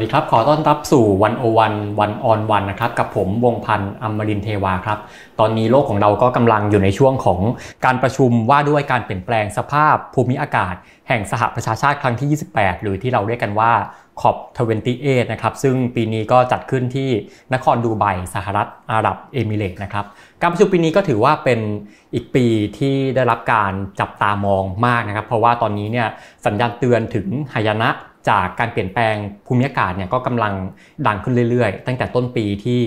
วัสดีครับ ขอต้อนรับสู่วันโอวันวันออนวันนะครับ กับผมวงพันธ์อมรินเทวาครับ ตอนนี้โลกของเราก็กำลังอยู่ในช่วงของการประชุมว่าด้วยการเปลี่ยนแปลงสภาพภูมิอากาศ แห่งสหประชาชาติครั้งที่ 28 หรือที่เราเรียกกันว่าขอบ28นะครับ ซึ่งปีนี้ก็จัดขึ้นที่นครดูไบสหรัฐอาหรับเอมิเรตนะครับ การประชุมปีนี้ก็ถือว่าเป็นอีกปีที่ได้รับการจับตามองมากนะครับ เพราะว่าตอนนี้เนี่ยสัญญาณเตือนถึงหายนะ จากการเปลี่ยนแปลงภูมิอากาศเนี่ยก็กำลังดังขึ้นเรื่อยๆ ตั้งแต่ต้นปีที่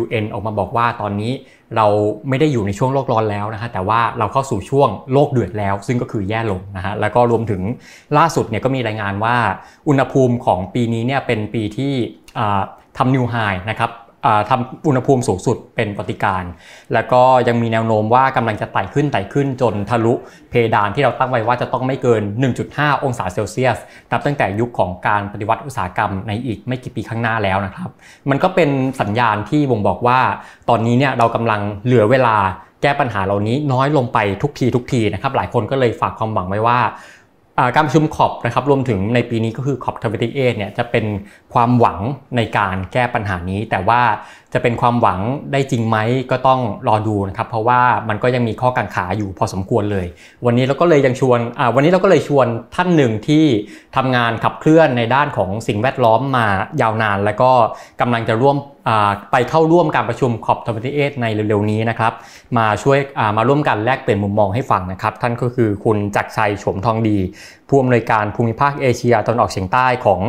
UN ออกมาบอกว่าตอนนี้เราไม่ได้อยู่ในช่วงโลกร้อนแล้วนะฮะแต่ว่าเราเข้าสู่ช่วงโลกเดือดแล้ว ซึ่งก็คือแย่ลงนะฮะแล้วก็รวมถึงล่าสุดเนี่ยก็มีรายงานว่า อุณหภูมิของปีนี้เนี่ยเป็นปีที่ทำนิวไฮนะครับ ทำอุณหภูมิสูงสุดเป็นปฏิการ แล้วก็ยังมีแนวโน้มว่ากำลังจะไต่ขึ้นไต่ขึ้นจนทะลุเพดานที่เราตั้งไว้ว่าจะต้องไม่เกิน 1.5 องศาเซลเซียส นับตั้งแต่ยุคของการปฏิวัติอุตสาหกรรมในอีกไม่กี่ปีข้างหน้าแล้วนะครับ มันก็เป็นสัญญาณที่บ่งบอกว่า ตอนนี้เนี่ยเรากำลังเหลือเวลาแก้ปัญหาเหล่านี้น้อยลงไปทุกทีทุกทีนะครับ หลายคนก็เลยฝากความหวังไว้ว่า การประชุมขอบนะครับรวมถึงในปีนี้ก็คือขอบทวิตี้เเนี่ยจะเป็นความหวังในการแก้ปัญหานี้ แต่ว่าจะเป็นความหวังได้จริงไหมก็ต้องรอดูนะครับ เพราะว่ามันก็ยังมีข้อกังขาอยู่พอสมควรเลย วันนี้เราก็เลยยังชวนวันนี้เราก็เลยชวนท่านหนึ่งที่ทำงานขับเคลื่อนในด้านของสิ่งแวดล้อมมายาวนาน แล้วก็กำลังจะร่วม ไปเข้าร่วมการประชุมขอบทวิตี้เในเร็วๆนี้นะครับ มาช่วยมาร่วมกันแลกเปลี่ยนมุมมองให้ฟังนะครับ ท่านก็คือคุณจักรชัยโฉมทองดี ผู้อำนวยการภูมิภาคเอเชียตะวันออกเฉียงใต้ของ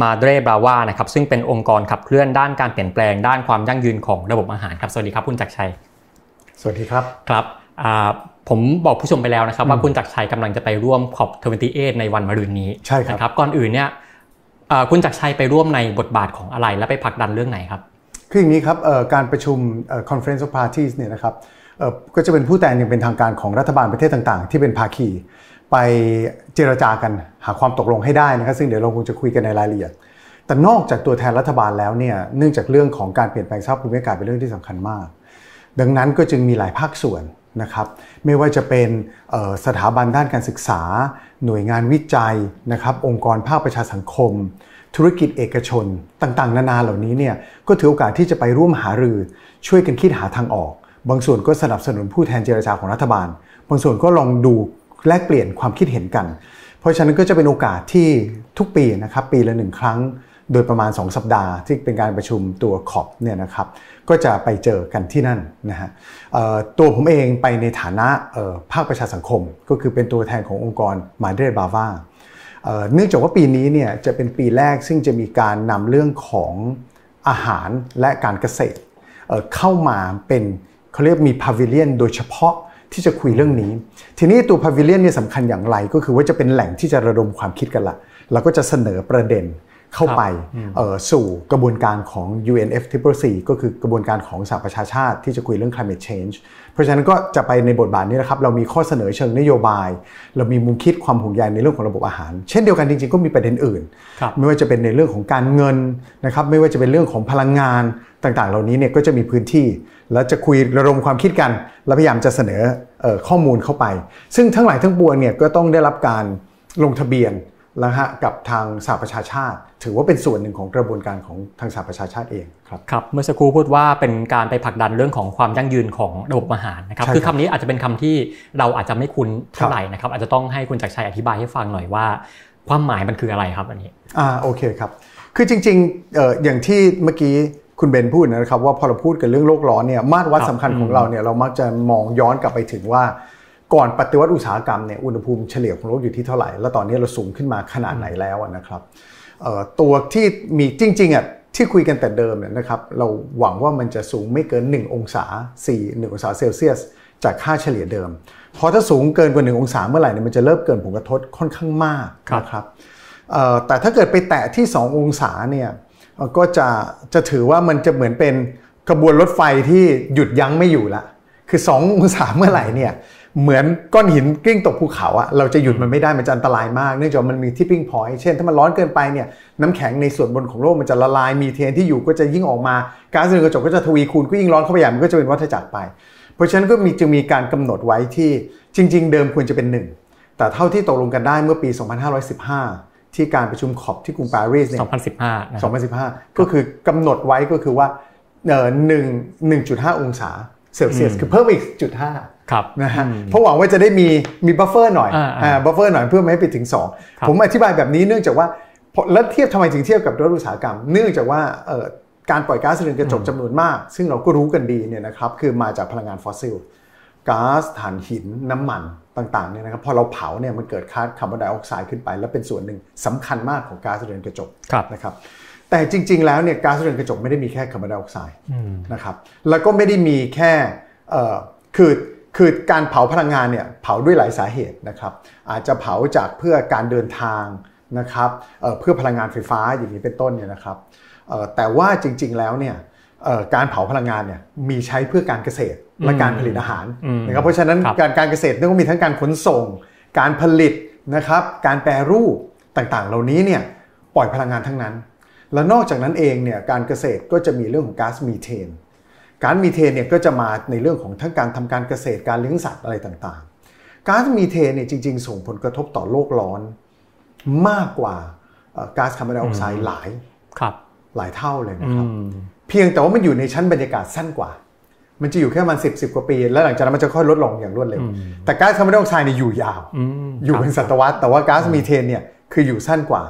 มาเดรบราวานะครับซึ่งเป็นองค์กรขับเคลื่อนด้านการเปลี่ยนแปลงด้านความยั่งยืนของระบบอาหารครับสวัสดีครับคุณจักรชัย สวัสดีครับครับผมบอกผู้ชมไปแล้วนะครับว่าคุณจักรชัยกำลังจะไปร่วมขอบทเวนตี้เอในวันมะรืนนี้ใช่ครับรบก่อนอื่นเนี่ยคุณจักรชัยไปร่วมในบทบาทของอะไรและไปผลักดันเรื่องไหนครับ คืออย่างนี้ครับการประชุม Conference of Parties เนี่ยนะครับก็จะเป็นผู้แทนอย่างเป็นทางการของรัฐบาลประเทศต่างๆ ที่เป็นภาคีไปเจรจากันหาความตกลงให้ได้นะครับซึ่งเดี๋ยวเราคงจะคุยกันในรายละเอียด แต่นอกจากตัวแทนรัฐบาลแล้วเนี่ยเนื่องจากเรื่องของการเปลี่ยนแปลงสภาพภูมิอากาศเป็นเรื่องที่สำคัญมาก ดังนั้นก็จึงมีหลายภาคส่วนนะครับไม่ว่าจะเป็นสถาบันด้านการศึกษา หน่วยงานวิจัยนะครับองค์กรภาคประชาสังคม ธุรกิจเอกชนต่างๆ นานาเหล่านี้เนี่ยก็ถือโอกาสที่จะไปร่วมหารือ ช่วยกันคิดหาทางออก บางส่วนก็สนับสนุนผู้แทนเจรจาของรัฐบาล บางส่วนก็ลองดูแลกเปลี่ยนความคิดเห็นกัน เพราะฉะนั้นก็จะเป็นโอกาสที่ทุกปีนะครับปีละหนึ่งครั้ง โดยประมาณ 2 สัปดาห์ ที่เป็นการประชุมตัวขอบเนี่ยนะครับก็จะไปเจอกันที่นั่นนะฮะตัวผมเองไปในฐานะภาคประชาสังคม ก็คือเป็นตัวแทนขององค์กรมาเดรบาวา เนื่องจากว่าปีนี้เนี่ยจะเป็นปีแรกซึ่งจะมีการนำเรื่องของอาหารและการเกษตรเข้ามาเป็นเขาเรียกมีพาวิเลียนโดยเฉพาะที่จะคุยเรื่องนี้ ทีนี้ตัวพาวิเลียนเนี่ยสำคัญอย่างไรก็คือว่าจะเป็นแหล่งที่จะระดมความคิดกันละเราก็จะเสนอประเด็นเข้าไปสู่กระบวนการของ UNFCCC ก็คือกระบวนการของสหประชาชาติที่จะคุยเรื่อง climate change เพราะฉะนั้นก็จะไปในบทบาทนี้นะครับ เรามีข้อเสนอเชิงนโยบาย เรามีมุมคิดความห่วงใยในเรื่องของระบบอาหาร เช่นเดียวกันจริงๆก็มีประเด็นอื่น ไม่ว่าจะเป็นในเรื่องของการเงินนะครับไม่ว่าจะเป็นเรื่องของพลังงานต่างๆ เหล่านี้เนี่ยก็จะมีพื้นที่ แล้วจะคุยระดมความคิดกัน แล้วพยายามจะเสนอข้อมูลเข้าไป ซึ่งทั้งหลายทั้งปวงเนี่ยก็ต้องได้รับการลงทะเบียน แล้วฮะกับทางสหประชาชาติ ถือว่าเป็นส่วนหนึ่งของกระบวนการของทางสหประชาชาติเองครับครับเมื่อสักครู่พูดว่าเป็นการไปผลักดันเรื่องของความยั่งยืนของระบบอาหารนะครับคือคำนี้อาจจะเป็นคำที่เราอาจจะไม่คุ้นเท่าไหร่นะครับอาจจะต้องให้คุณจักรชัยอธิบายให้ฟังหน่อยว่า ความหมายมันคืออะไรครับอันนี้อ่าโอเคครับคือจริงๆอออย่างที่เมื่อกี้คุณเบนพูดนะครับว่าพอเราพูดกันเรื่องโลกร้อนเนี่ยมาตรวัดสำคัญของเราเนี่ยเรามักจะมองย้อนกลับไปถึงว่า ก่อนปฏิวัติอุตสาหกรรมเนี่ยอุณหภูมิเฉลี่ยของโลกอยู่ที่เท่าไหร่ แล้วตอนนี้เราสูงขึ้นมาขนาดไหนแล้วนะครับตัวที่มีจริงๆอะที่คุยกันแต่เดิมเนี่ยนะครับเราหวังว่ามันจะสูงไม่เกิน 1 องศา 4 1 องศาเซลเซียส จากค่าเฉลี่ยเดิมพอถ้าสูงเกินกว่า 1 องศาเมื่อไหร่เนี่ยมันจะเริ่มเกินผลกระทบค่อนข้างมากนะครับแต่ถ้าเกิดไปแตะที่ 2 องศาเนี่ยก็จะจะถือว่ามันจะเหมือนเป็นกระบวนรถไฟที่หยุดยั้งไม่อยู่ละคือ 2 องศาเมื่อไหร่เนี่ย เหมือนก้อนหินกลิ้งตกภูเขาอะเราจะหยุดมันไม่ได้มันจะอันตรายมาก เนื่องจากมันมีที่ปิ้งพอยเช่นถ้ามันร้อนเกินไปเนี่ยน้ำแข็งในส่วนบนของโลกมันจะละลายมีเทนที่อยู่ก็จะยิ่งออกมาก๊าซเรือนกระจกก็จะทวีคูณก็ยิ่งร้อนเข้าไปใหญ่มันก็จะเป็นวัฏจักรไป เพราะฉะนั้นก็มีจึงมีการกำหนดไว้ที่จริง ๆ เดิมควรจะเป็น1แต่เท่าที่ตกลงกันได้เมื่อปี 2515 ที่การประชุม COP ที่กรุงปารีสเนี่ย2015นะครับ2015 ก็คือกำหนดไว้ก็คือว่าเอ่อหนึ่งหนึ่งจุดห้าองศาเซลเซียสคือเพิ่มอีกจุดห้า ครับนะฮะเพราะหวังว่าจะได้มีมี buffer หน่อยอ่าๆอ่า buffer หน่อยเพื่อไม่ให้ไปถึงครับ2ผมอธิบายแบบนี้เนื่องจากว่าพอแล้วเทียบทำไมถึงเทียบกับรถอุตสาหกรรม เนื่องจากว่าเอ่อการปล่อยก๊าซเรือนกระจกจำนวนมาก ซึ่งเราก็รู้กันดีเนี่ยนะครับคือมาจากพลังงานฟอสซิลก๊าซถ่านหินน้ำมันต่างๆเนี่ยนะครับพอเราเผาเนี่ยมันเกิดคาร์บอนไดออกไซด์ขึ้นไป แล้วเป็นส่วนหนึ่งสำคัญมากของก๊าซเรือนกระจกครับนะครับแต่จริง ๆ แล้วเนี่ยก๊าซเรือนกระจกไม่ได้มีแค่คาร์บอนไดออกไซด์นะครับแล้วก็ไม่ได้มีแค่เอ่อคือ คือการเผาพลังงานเนี่ยเผาด้วยหลายสาเหตุนะครับ อาจจะเผาจากเพื่อการเดินทางนะครับเอ่อเพื่อพลังงานไฟฟ้าอย่างนี้เป็นต้นเนี่ยนะครับเอ่อแต่ว่าจริงๆแล้วเนี่ยเอ่อการเผาพลังงานเนี่ยมีใช้เพื่อการเกษตรและการผลิตอาหารอืมนะครับเพราะฉะนั้นครับการการเกษตรเนี่ยก็มีทั้งการขนส่ง การผลิตนะครับ การแปรรูปต่างๆ เหล่านี้เนี่ยปล่อยพลังงานทั้งนั้น แล้วนอกจากนั้นเองเนี่ยการเกษตรก็จะมีเรื่องของก๊าซมีเทน ก๊าซมีเทนเนี่ยก็จะมาในเรื่องของทั้งการทำการเกษตรการเลี้ยงสัตว์อะไรต่างๆก๊าซมีเทนเนี่ยจริง ๆ ส่งผลกระทบต่อโลกร้อนมากกว่าเอ่อก๊าซคาร์บอนไดออกไซด์หลายครับหลายเท่าเลยอืนะครับมเพียงแต่ว่ามันอยู่ในชั้นบรรยากาศสั้นกว่า มันจะอยู่แค่ประมันสิบสิบกว่าปี แล้วหลังจากนั้นมันจะค่อยลดลงอย่างรวดเร็ว แต่ก๊าซคาร์บอนไดออกไซด์เนี่ยอยู่ยาวอืมอยู่ครับเป็นศตวรรษ แต่ว่าก๊าซมีเทนเนี่ยคืออยู่สั้นกว่า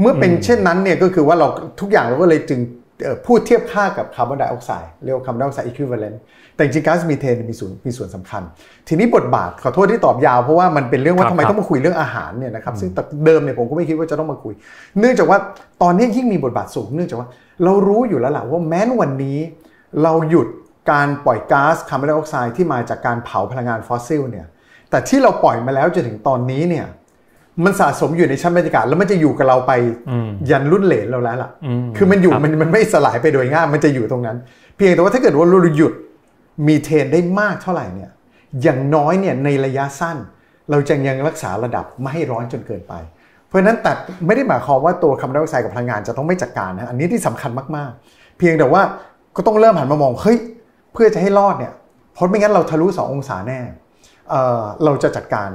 เมื่อเป็นเช่นนั้นเนี่ยก็คือว่าเราทุกอย่างเราก็เลยจึงเอ่อ พูดเทียบค่ากับคาร์บอนไดออกไซด์เรียกว่า carbon dioxide equivalentแต่จริงๆก๊าซมีเทนมีส่วนมีส่วนสำคัญ ทีนี้บทบาทขอโทษที่ตอบยาวเพราะว่ามันเป็นเรื่องว่าครับทำไมครับต้องมาคุยเรื่องอาหารเนี่ยนะครับซึ่งแต่เดิมเนี่ยผมก็ไม่คิดว่าจะต้องมาคุย เนื่องจากว่าตอนนี้ยิ่งมีบทบาทสูงเนื่องจากว่า เรารู้อยู่แล้วแหละว่าแม้นวันนี้ เราหยุดการปล่อยก๊าซคาร์บอนไดออกไซด์ที่มาจากการเผาพลังงานฟอสซิลเนี่ยแต่ที่เราปล่อยมาแล้วจนถึงตอนนี้เนี่ย มันสะสมอยู่ในชั้นบรรยากาศแล้วมันจะอยู่กับเราไปอืมยันรุ่นเหลนเราแล้วล่ะอืมคือมันอยู่ครับมันมันไม่สลายไปโดยง่ายมันจะอยู่ตรงนั้น เพียงแต่ว่าถ้าเกิดว่าเราหยุดมีเทนได้มากเท่าไหร่เนี่ย อย่างน้อยเนี่ยในระยะสั้น เราจะยังรักษาระดับไม่ให้ร้อนจนเกินไป เพราะฉะนั้นแต่ไม่ได้หมายความว่าตัวคาร์บอนไดออกไซด์กับพลังงานจะต้องไม่จัดการนะอันนี้ที่สำคัญมากๆ เพียงแต่ว่าก็ต้องเริ่มหันมามองเฮ้ยเพื่อจะให้รอดเนี่ยเพราะไม่งั้นเราทะลุ2องศาแน่เอ่อเราจะจัดการ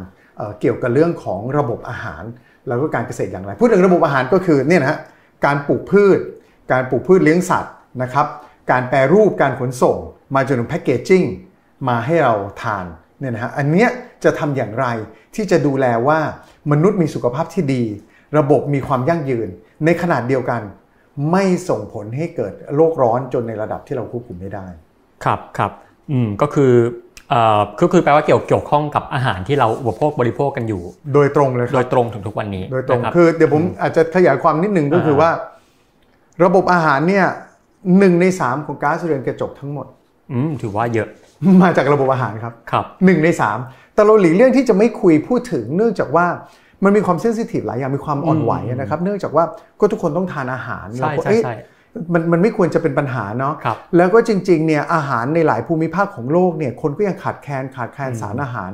เกี่ยวกับเรื่องของระบบอาหาร แล้วก็การเกษตรอย่างไร พูดถึงระบบอาหารก็คือเนี่ยนะฮะการปลูกพืช การปลูกพืชเลี้ยงสัตว์นะครับ การแปรรูปการขนส่ง มาจนถึงแพคเกจจิ้งมาให้เราทานเนี่ยนะฮะอันเนี้ยจะทำอย่างไรที่จะดูแลว่ามนุษย์มีสุขภาพที่ดี ระบบมีความยั่งยืน ในขนาดเดียวกัน ไม่ส่งผลให้เกิดโลกร้อนจนในระดับที่เราควบคุมไม่ได้ ครับครับอืมก็คือ ก็คือแปลว่าเกี่ยวเกี่ยวข้องกับอาหารที่เราอุปโภคบริโภคกันอยู่ โดยตรงเลยคโดรับยตรงถึงทุกวันนี้ โดยตรงนะบคือเดี๋ยวผมอาจจะขยายความนิดนึงก็คือว่า ระบบอาหารเนี่ยหนึ่งในสามของก๊าซเรือนกระจกทั้งหมด อืมถือว่าเยอะมาจากระบบอาหารครับครับหนึ่งในสามแต่เราหลีกเลี่ยงที่จะไม่คุยพูดถึงเนื่องจากว่ามันมีความเซนซิทีฟหลายอย่างมีความอ่อนไหวนะครับ เนื่องจากว่าก็ทุกคนต้องทานอาหารใช่แล้วก็ใช่เอ๊ะใช่ มันมันไม่ควรจะเป็นปัญหาเนาะครับแล้วก็จริงๆเนี่ยอาหารในหลายภูมิภาคของโลกเนี่ยคนก็ยังขาดแคลนขาดแคลนสารอาหาร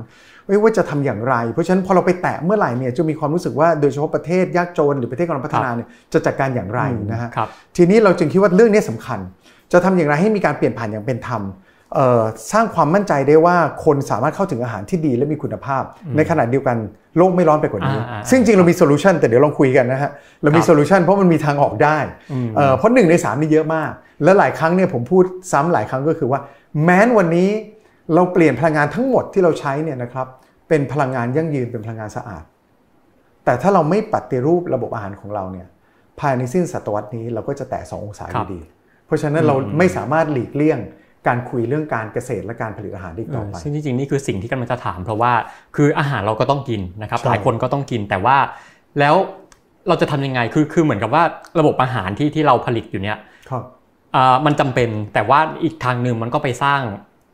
ไม่ว่าจะทำอย่างไร เพราะฉะนั้นพอเราไปแตะเมื่อไหร่เนี่ยจะมีความรู้สึกว่าโดยเฉพาะประเทศยากจนหรือประเทศกำลังพัฒนาเนี่ยจะจัดการอย่างไรนะฮะครับทีนี้เราจึงคิดว่าเรื่องนี้สำคัญ จะทำอย่างไรให้มีการเปลี่ยนผ่านอย่างเป็นธรรมเอ่อ สร้างความมั่นใจได้ว่าคนสามารถเข้าถึงอาหารที่ดีและมีคุณภาพ ในขณะเดียวกันโลกไม่ร้อนไปกว่านี้อ่าอ่าซึ่งจริงเรามี solution แต่เดี๋ยวลองคุยกันนะฮะเรามีครับ solution เพราะมันมีทางออกได้อืมเอ่อเพราะหนึ่งในสามนี่เยอะมาก และหลายครั้งเนี่ยผมพูดซ้ำหลายครั้งก็คือว่า แม้นวันนี้เราเปลี่ยนพลังงานทั้งหมดที่เราใช้เนี่ยนะครับเป็นพลังงานยั่งยืนเป็นพลังงานสะอาด แต่ถ้าเราไม่ปฏิรูประบบอาหารของเราเนี่ยภายในสิ้นศตวรรษนี้เราก็จะแตะ2องศาอครัยู่บดี เพราะฉะนั้นเราไม่สามารถหลีกเลี่ยง การคุยเรื่องการเกษตรและการผลิตอาหารได้อีกต่อไปเออซึ่งจริงๆนี่คือสิ่งที่กำลังจะถาม เพราะว่าคืออาหารเราก็ต้องกินนะครับใช่หลายคนก็ต้องกินแต่ว่าแล้วเราจะทำยังไงคือคือเหมือนกับว่าระบบอาหารที่ที่เราผลิตอยู่เนี่ยครับอ่ามันจำเป็นแต่ว่าอีกทางหนึ่งมันก็ไปสร้าง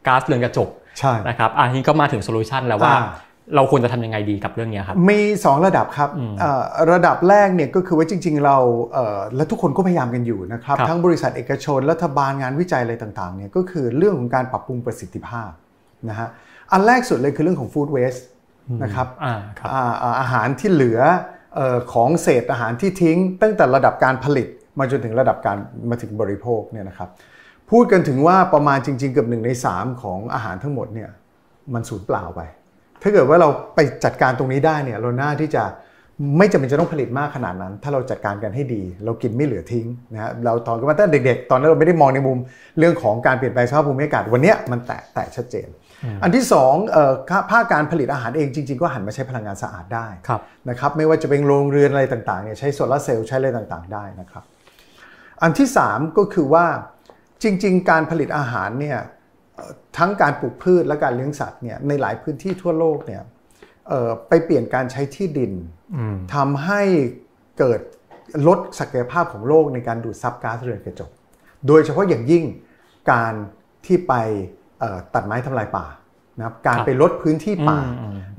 ก๊าซเรือนกระจกใช่นะครับอันนี้ก็มาถึงโซลูชันแล้วว่าอ่า เราควรจะทำยังไงดีกับเรื่องเนี้ยครับ มี 2 ระดับครับอืมเอ่อระดับแรกเนี่ยก็คือว่าจริง ๆ เราเอ่อและทุกคนก็พยายามกันอยู่นะครับครับทั้งบริษัทเอกชนรัฐบาลงานวิจัยอะไรต่างๆเนี่ยก็คือเรื่องของการปรับปรุงประสิทธิภาพนะฮะอันแรกสุดเลยคือเรื่องของ food waste นะครับอ่าครับอ่าอ่าอาหารที่เหลือเอ่อของเศษอาหารที่ทิ้ง ตั้งแต่ระดับการผลิตมาจนถึงระดับการมาถึงบริโภคเนี่ยนะครับพูดกันถึงว่าประมาณจริง ๆ เกือบหนึ่งใน3 ของอาหารทั้งหมดเนี่ยมันสูญเปล่าไป ถ้าเกิดว่าเราไปจัดการตรงนี้ได้เนี่ยเราน่าที่จะไม่จำเป็นจะต้องผลิตมากขนาดนั้น ถ้าเราจัดการกันให้ดี เรากินไม่เหลือทิ้งนะฮะเราตอนก็มาตั้งเด็ก ๆ ตอนนั้นเราไม่ได้มองในมุมเรื่องของการเปลี่ยนแปลงสภาพภูมิอากาศวันนี้มันแตะแตะชัดเจน อันที่สองภาคการผลิตอาหารเองจริง ๆ ก็หันมาใช้พลังงานสะอาดได้นะครับไม่ว่าจะเป็นโรงเรือนอะไรต่างๆเนี่ยใช้โซลาร์เซลล์ใช้อะไรต่างๆ ได้นะครับ อันที่ 3 ก็คือว่าจริง ๆ การผลิตอาหารเนี่ย ทั้งการปลูกพืชและการเลี้ยงสัตว์เนี่ยในหลายพื้นที่ทั่วโลกเนี่ยไปเปลี่ยนการใช้ที่ดินทำให้เกิดลดศักยภาพของโลกในการดูดซับก๊าซเรือนกระจก โดยเฉพาะอย่างยิ่งการที่ไปตัดไม้ทำลายป่านะครับการไปลดพื้นที่ป่า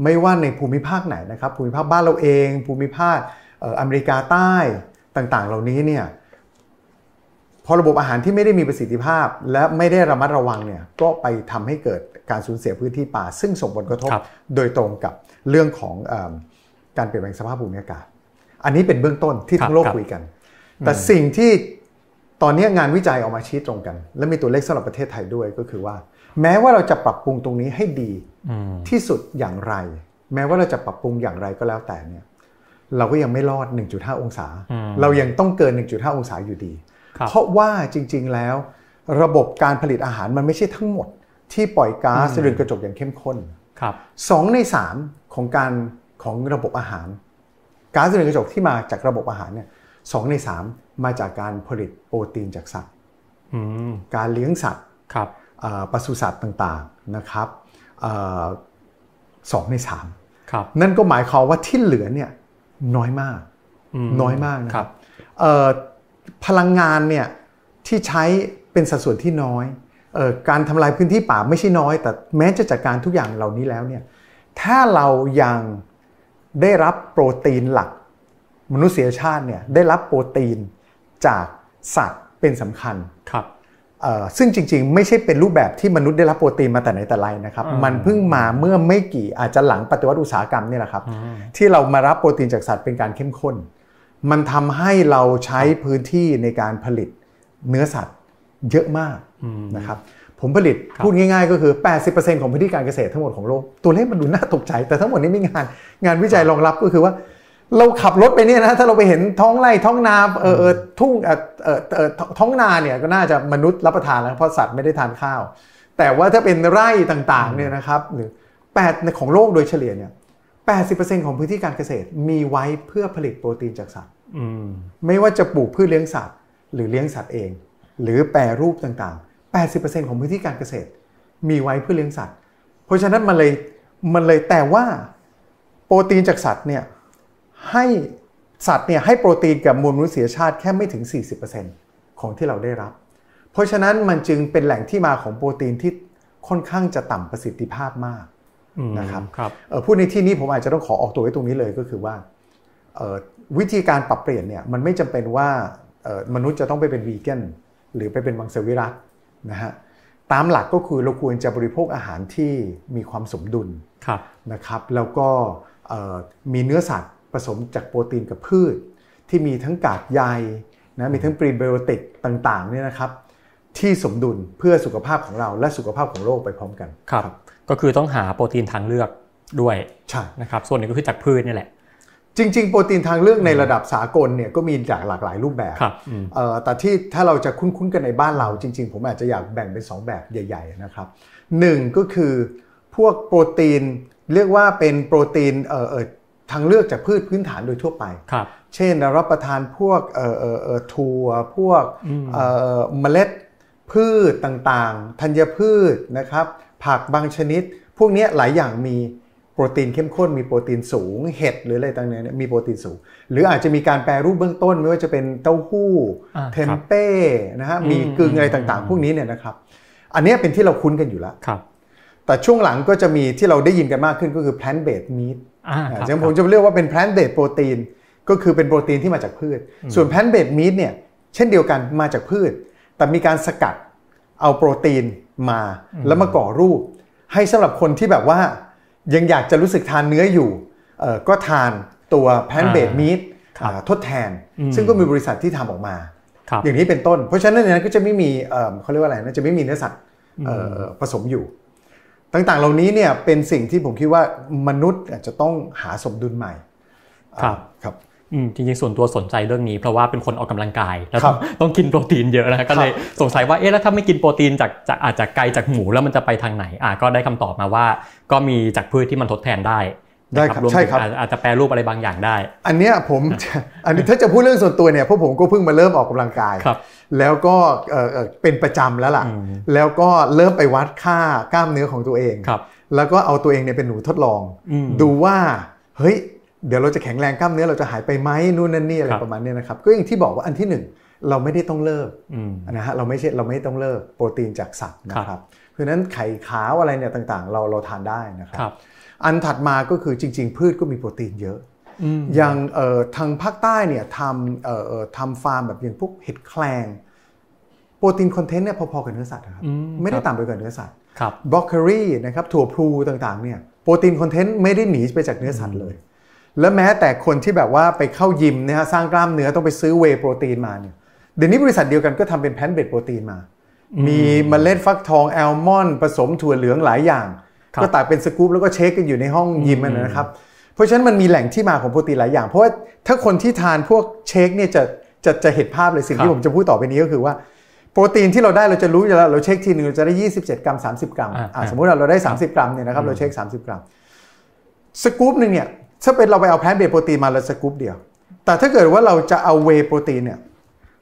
ไม่ว่าในภูมิภาคไหนนะครับ ภูมิภาคบ้านเราเอง ภูมิภาคอเมริกาใต้ต่างๆ เหล่านี้เนี่ย พอระบบอาหารที่ไม่ได้มีประสิทธิภาพ และไม่ได้ระมัดระวังเนี่ยก็ไปทำให้เกิดการสูญเสียพื้นที่ป่า ซึ่งส่งผลกระทบโดยตรงกับเรื่องของอการเปลี่ยนแปลงสภาพภูมิอากาศ อันนี้เป็นเบื้องต้นที่ทั้งโลกคุยกัน แต่สิ่งที่ตอนนี้งานวิจัยออกมาชี้ตรงกัน และมีตัวเลขสำหรับประเทศไทยด้วยก็คือว่า แม้ว่าเราจะปรับปรุงตรงนี้ให้ดีที่สุดอย่างไร แม้ว่าเราจะปรับปรุงอย่างไรก็แล้วแต่เนี่ยเราก็ยังไม่รอด 1.5 องศา เรายังต้องเกิน 1.5 องศาอยู่ดี เพราะว่าจริง ๆ แล้ว ระบบการผลิตอาหารมันไม่ใช่ทั้งหมด ที่ปล่อยก๊าซเรือนกระจกอย่างเข้มข้นสองในสามของการของระบบอาหารก๊าซเรือนกระจกที่มาจากระบบอาหารเนี่ยสองในสามมาจากการผลิตโปรตีนจากสัตว์การเลี้ยงสัตว์ปศุสัตว์ต่างๆนะครับสองในสามนั่นก็หมายความว่าที่เหลือเนี่ยน้อยมาก น้อยมากนะครับ พลังงานเนี่ยที่ใช้เป็นสัดส่วนที่น้อยออการทำลายพื้นที่ป่าไม่ใช่น้อย แต่แม้จะจัดการทุกอย่างเหล่านี้แล้วเนี่ยถ้าเรายังได้รับโปรตีนหลัก มนุษยชาติเนี่ยได้รับโปรตีนจากสัตว์เป็นสำคัญครับซึ่งจริงๆ ไม่ใช่เป็นรูปแบบที่มนุษย์ได้รับโปรตีนมาแต่ไหนแต่ไรนะครับ มันเพิ่งมาเมื่อไม่กี่อาจจะหลังปฏิวัติอุตสาหกรรมนี่แหละครับ ที่เรามารับโปรตีนจากสัตว์เป็นการเข้มข้น มันทำให้เราใช้พื้นที่ในการผลิตเนื้อสัตว์เยอะมากนะครับผมผลิตพูดง่าย ๆ ก็คือ 80%ของพื้นที่การเกษตรทั้งหมดของโลก ตัวเลขมันดูน่าตกใจ แต่ทั้งหมดนี้มีงานงานวิจัยรองรับก็คือว่า เราขับรถไปเนี่ยนะถ้าเราไปเห็นท้องไร่ท้องนาเออเออทุ่งเออเออท้องนาเนี่ยก็น่าจะมนุษย์รับประทานแล้วเพราะสัตว์ไม่ได้ทานข้าว แต่ว่าถ้าเป็นไร่ต่างๆเนี่ยนะครับหรือแปดของโลกโดยเฉลี่ยเนี่ย 80%ของพื้นที่การเกษตรมีไว้เพื่อผลิตโปรตีนจากสัตว์ไม่ว่าจะปลูกพืชเลี้ยงสัตว์ หรือเลี้ยงสัตว์เอง หรือแปรรูปต่างๆ 80%ของพื้นที่การเกษตร มีไว้เพื่อเลี้ยงสัตว์ เพราะฉะนั้นมันเลยมันเลยแต่ว่าโปรตีนจากสัตว์เนี่ยให้สัตว์เนี่ยให้โปรตีนกับมวลมนุษยชาติแค่ไม่ถึง 40%ของที่เราได้รับ เพราะฉะนั้นมันจึงเป็นแหล่งที่มาของโปรตีนที่ค่อนข้างจะต่ำประสิทธิภาพมาก นะครับรบพูดในที่นี้ผมอาจจะต้องขอออกตัวไว้ตรงนี้เลยก็คือว่าวิธีการปรับเปลี่ยนเนี่ยมันไม่จำเป็นว่ามนุษย์จะต้องไปเป็นวีแกนหรือไปเป็นมังสวิรัตนะฮะตามหลักก็คือเราควรจะบริโภคอาหารที่มีความสมดุลนะครับ แล้วก็มีเนื้อสัตว์ผสมจากโปรตีนกับพืช ที่มีทั้งกากใยนะมีทั้งปรีไบโอติกต่างๆเนี่ยนะครับ ที่สมดุลเพื่อสุขภาพของเราและสุขภาพของโลกไปพร้อมกันครับ ก็คือต้องหาโปรตีนทางเลือกด้วยใช่นะครับส่วนหนึ่งก็คือจากพืชนี่แหละ จริง ๆ โปรตีนทางเลือกในระดับสากลเนี่ยก็มีจากหลากหลายรูปแบบแต่ที่ถ้าเราจะคุ้นๆกันในบ้านเราจริง ๆ ผมอาจจะอยากแบ่งเป็น 2 แบบใหญ่ ๆ นะครับหนึ่งก็คือพวกโปรตีนเรียกว่าเป็นโปรตีนทางเลือกจากพืชพื้นฐานโดยทั่วไป เช่นรับประทานพวกถั่วพวกเมล็ดพืชต่างๆ ธัญพืชนะครับ ผักบางชนิด พวกนี้หลายอย่างมีโปรตีนเข้มข้นมีโปรตีนสูง เห็ดหรืออะไรต่างๆมีโปรตีนสูง หรืออาจจะมีการแปรรูปเบื้องต้นไม่ว่าจะเป็นเต้าหู้ เทมเป้นะฮะมีกึ่งอะไรต่างๆ พวกนี้เนี่ยนะครับ อันนี้เป็นที่เราคุ้นกันอยู่แล้วแต่ช่วงหลังก็จะมีที่เราได้ยินกันมากขึ้นก็คือ plant based meat อย่างผมจะเรียกว่าเป็น plant based โปรตีนก็คือเป็นโปรตีนที่มาจากพืช ส่วน plant based meat เนี่ยเช่นเดียวกันมาจากพืช แต่มีการสกัดเอาโปรตีน มา แล้วมาก่อรูป ให้สำหรับคนที่แบบว่า ยังอยากจะรู้สึกทานเนื้ออยู่ก็ทานตัวแพนเบดมีดทดแทน ซึ่งก็มีบริษัทที่ทำออกมา อย่างนี้เป็นต้น เพราะฉะนั้นในนั้นก็จะไม่มีเขาเรียกว่าอะไรนะจะไม่มีเนื้อสัตว์ผสมอยู่ ต่างๆเหล่านี้เนี่ยเป็นสิ่งที่ผมคิดว่ามนุษย์จะต้องหาสมดุลใหม่ครับครับอืม จริงๆส่วนตัวสนใจเรื่องนี้ เพราะว่าเป็นคนออกกำลังกายแล้วครัต้อบงต้องกินโปรตีนเยอะนะก็เลยสงสัยว่าเอ๊ะแล้วถ้าไม่กินโปรตีนจากจากอาจจะไกลจากหมูแล้วมันจะไปทางไหนอะก็ได้คำตอบมาว่า ก็มีจากพืชที่มันทดแทนได้ได้ครับนะวมใช่ถึงครับอาจอาจจะแปรรูปอะไรบางอย่างได้ อันเนี้ยผมอันนี้ถ้าจะพูดเรื่องส่วนตัวเนี่ยพวกผมก็เพิ่งมาเริ่มออกกำลังกายครับแล้วก็เอ่อเอ่อเป็นประจำแล้วล่ะอืมแล้วก็เริ่มไปวัดค่ากล้ามเนื้อของตัวเองครับแล้วก็เอาตัวเองเนี่ยเป็นหนูทดลองอืมดูว่าเฮ้ย เดี๋ยวเราจะแข็งแรงกล้ามเนื้อเราจะหายไปไหมนู่นนั่นนี่อะไรครับประมาณเนี้ยนะครับก็อย่างที่บอกว่าอันที่หนึ่งเราไม่ได้ต้องเลิกอืมนะฮะเราไม่ใช่เราไม่ต้องเลิกโปรตีนจากสัตว์นะคครัรับบเพราะฉะนั้นไข่ขาวอะไรเนี่ยต่างๆ เราเราทานได้นะครัครับอันถัดมาก็คือจริง ๆ พืชก็มีโปรตีนเยอะอืมอย่างเอ่อทางภาคใต้เนี่ยทำเอ่อเอ่อทำฟาร์มแบบอย่างพวกเห็ดแคลงprotein content เนี่ยพอๆกับเนื้อสัตว์นะครับอืมไม่ได้ครับต่ำไปกว่าเนื้อสัตว์ครับบล็อกเกอรี่นะครับถั่วพูต่างๆเนี่ย protein content ไม่ได้หนีไปจากเนื้อสัตว์เลย และแม้แต่คนที่แบบว่าไปเข้ายิมนะฮะสร้างกล้ามเนื้อต้องไปซื้อ whey protein มาเนี่ยเดี๋ยวนี้บริษัทเดียวกันก็ทำเป็นแพนเบดโปรตีนมา มีเมล็ดฟักทองแอลมอนด์ผสมถั่วเหลืองหลายอย่างครับก็ตักเป็นสกู๊ปแล้วก็ shake กันอยู่ในห้องยิมอะนะครับเพราะฉะนั้นมันมีแหล่งที่มาของโปรตีนหลายอย่าง เพราะว่าถ้าคนที่ทานพวก shake เนี่ยจะจะจะเห็นภาพเลยสิ่งที่ครับผมจะพูดต่อไปนี้ก็คือว่าโปรตีนที่เราได้เราจะรู้อยู่แล้วเรา shake ทีนึงเราจะได้ 27 กรัม 30 กรัมอ่าอะอ่าสมมติว่าเราได้ 30 กรัมเนี่ยนะครับเรา shake 30 กรัมสกู๊ปหนึ่งเนี่ย ถ้าเป็นเราไปเอา plant-based protein มาเราสกู๊ปเดียว แต่ถ้าเกิดว่าเราจะเอา whey protein เนี่ย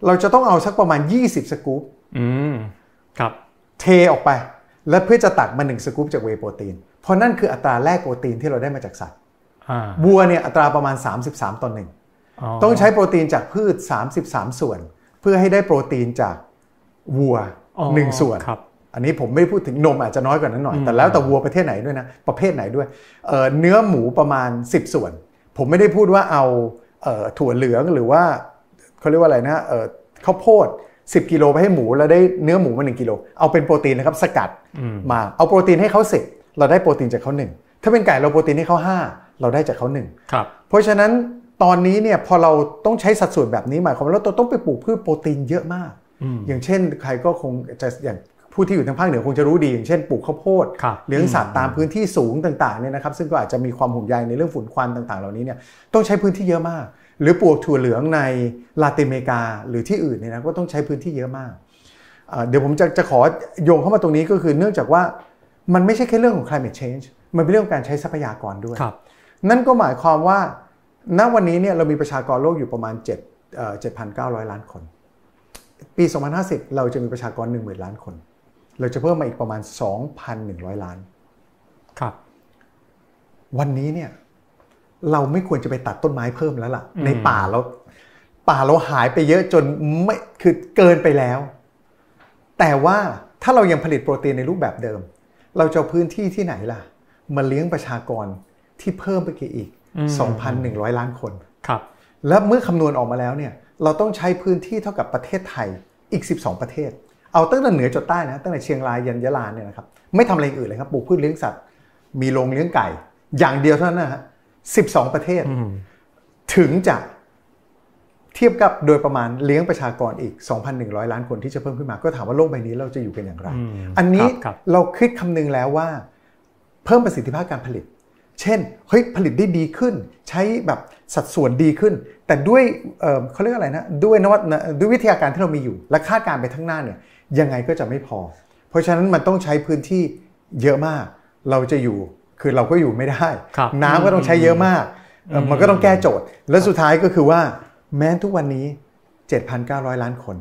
เราจะต้องเอาสักประมาณ 20 สกู๊ปอืมครับเทออกไป แล้วเพื่อจะตักมาหนึ่งสกู๊ปจาก whey protein เพราะนั่นคืออัตราแลกโปรตีนที่เราได้มาจากสัตว์อ่าวัวเนี่ยอัตราประมาณ 33ต่อหนึ่งต้องใช้โปรตีนจากพืช 33 ส่วน เพื่อให้ได้โปรตีนจากวัวอ๋อหนึ่งส่วนครับ อันนี้ผมไม่ได้พูดถึงนมอาจจะน้อยกว่านั้นหน่อย แต่แล้วแต่วัวประเทศไหนด้วยนะ ประเภทไหนด้วยเอ่อเนื้อหมูประมาณ 10 ส่วน ผมไม่ได้พูดว่าเอาเอ่อถั่วเหลืองหรือว่าเขาเรียกว่าอะไรนะเอ่อข้าวโพด 10 กิโลไปให้หมูแล้วได้เนื้อหมูมา 1 กิโล เอาเป็นโปรตีนนะครับสกัดมาเอาโปรตีนให้เขาสิบเราได้โปรตีนจากเขาหนึ่งถ้าเป็นไก่เราโปรตีนให้เขาห้าเราได้จากเขาหนึ่งครับเพราะฉะนั้นตอนนี้เนี่ยพอเราต้องใช้สัดส่วนแบบนี้หมายความว่าเราต้องไปปลูกพืชโปรตีนเยอะมาก อย่างเช่นใครก็คงจะอย่าง ผู้ที่อยู่ทางภาคเหนือคงจะรู้ดีอย่างเช่นปลูกข้าวโพดครับเลี้ยงสัตว์ตามพื้นที่สูงต่างๆเนี่ยนะครับซึ่งก็อาจจะมีความห่วงใยในเรื่องฝุ่นควันต่าง ๆ เหล่านี้เนี่ยต้องใช้พื้นที่เยอะมาก หรือปลูกถั่วเหลืองในลาตินอเมริกาหรือที่อื่นเนี่ยนะก็ต้องใช้พื้นที่เยอะมากเอ่อเดี๋ยวผมจะจะขอโยงเข้ามาตรงนี้ก็คือเนื่องจากว่ามันไม่ใช่แค่เรื่องของ climate change มันเป็นเรื่องของการใช้ทรัพยากรด้วยครับนั่นก็หมายความว่าณวันนี้เนี่ยเรามีประชากรโลกอยู่ประมาณ7เอ่อ7,900 ล้านคน ปี 2050 เราจะมีประชากร 10,000 ล้านคน เราจะเพิ่มมาอีกประมาณ 2,100 ล้าน ครับ วันนี้เนี่ยเราไม่ควรจะไปตัดต้นไม้เพิ่มแล้วล่ะ ในป่าเราป่าเราหายไปเยอะจนไม่คือเกินไปแล้ว แต่ว่าถ้าเรายังผลิตโปรตีนในรูปแบบเดิม เราจะเอาพื้นที่ที่ไหนล่ะ มาเลี้ยงประชากรที่เพิ่มไปอีก 2,100 ล้านคนครับ แล้วเมื่อคำนวณออกมาแล้วเนี่ยเราต้องใช้พื้นที่เท่ากับประเทศไทยอีก 12 ประเทศ เอาตั้งแต่เหนือจนใต้นะตั้งแต่เชียงรายยันยะลาเนี่ยนะครับไม่ทำอะไรอื่นเลยครับปลูกพืชเลี้ยงสัตว์ มีโรงเลี้ยงไก่ อย่างเดียวเท่านั้นนะฮะ12ประเทศถึงจะเทียบกับโดยประมาณเลี้ยงประชากรอีก 2,100 ล้านคนที่จะเพิ่มขึ้นมา ก็ถามว่าโลกใบนี้เราจะอยู่กันอย่างไรอืมอันนี้ครับครับเราคิดคำนึงแล้วว่า เพิ่มประสิทธิภาพการผลิต เช่นเฮ้ยผลิตได้ดีขึ้น ใช้แบบสัดส่วนดีขึ้น แต่ด้วยเอ่อเขาเรียกอะไรนะด้วยนวัตด้วยวิทยาการที่เรามีอยู่ และคาดการณ์ไปข้างหน้าเนี่ย ยังไงก็จะไม่พอ เพราะฉะนั้นมันต้องใช้พื้นที่เยอะมาก เราจะอยู่คือเราก็อยู่ไม่ได้ครับน้ำก็ต้องใช้เยอะมากเอ่อมันก็ต้องแก้โจทย์ และสุดท้ายก็คือว่าแม้ทุกวันนี้ 7,900 ล้านคน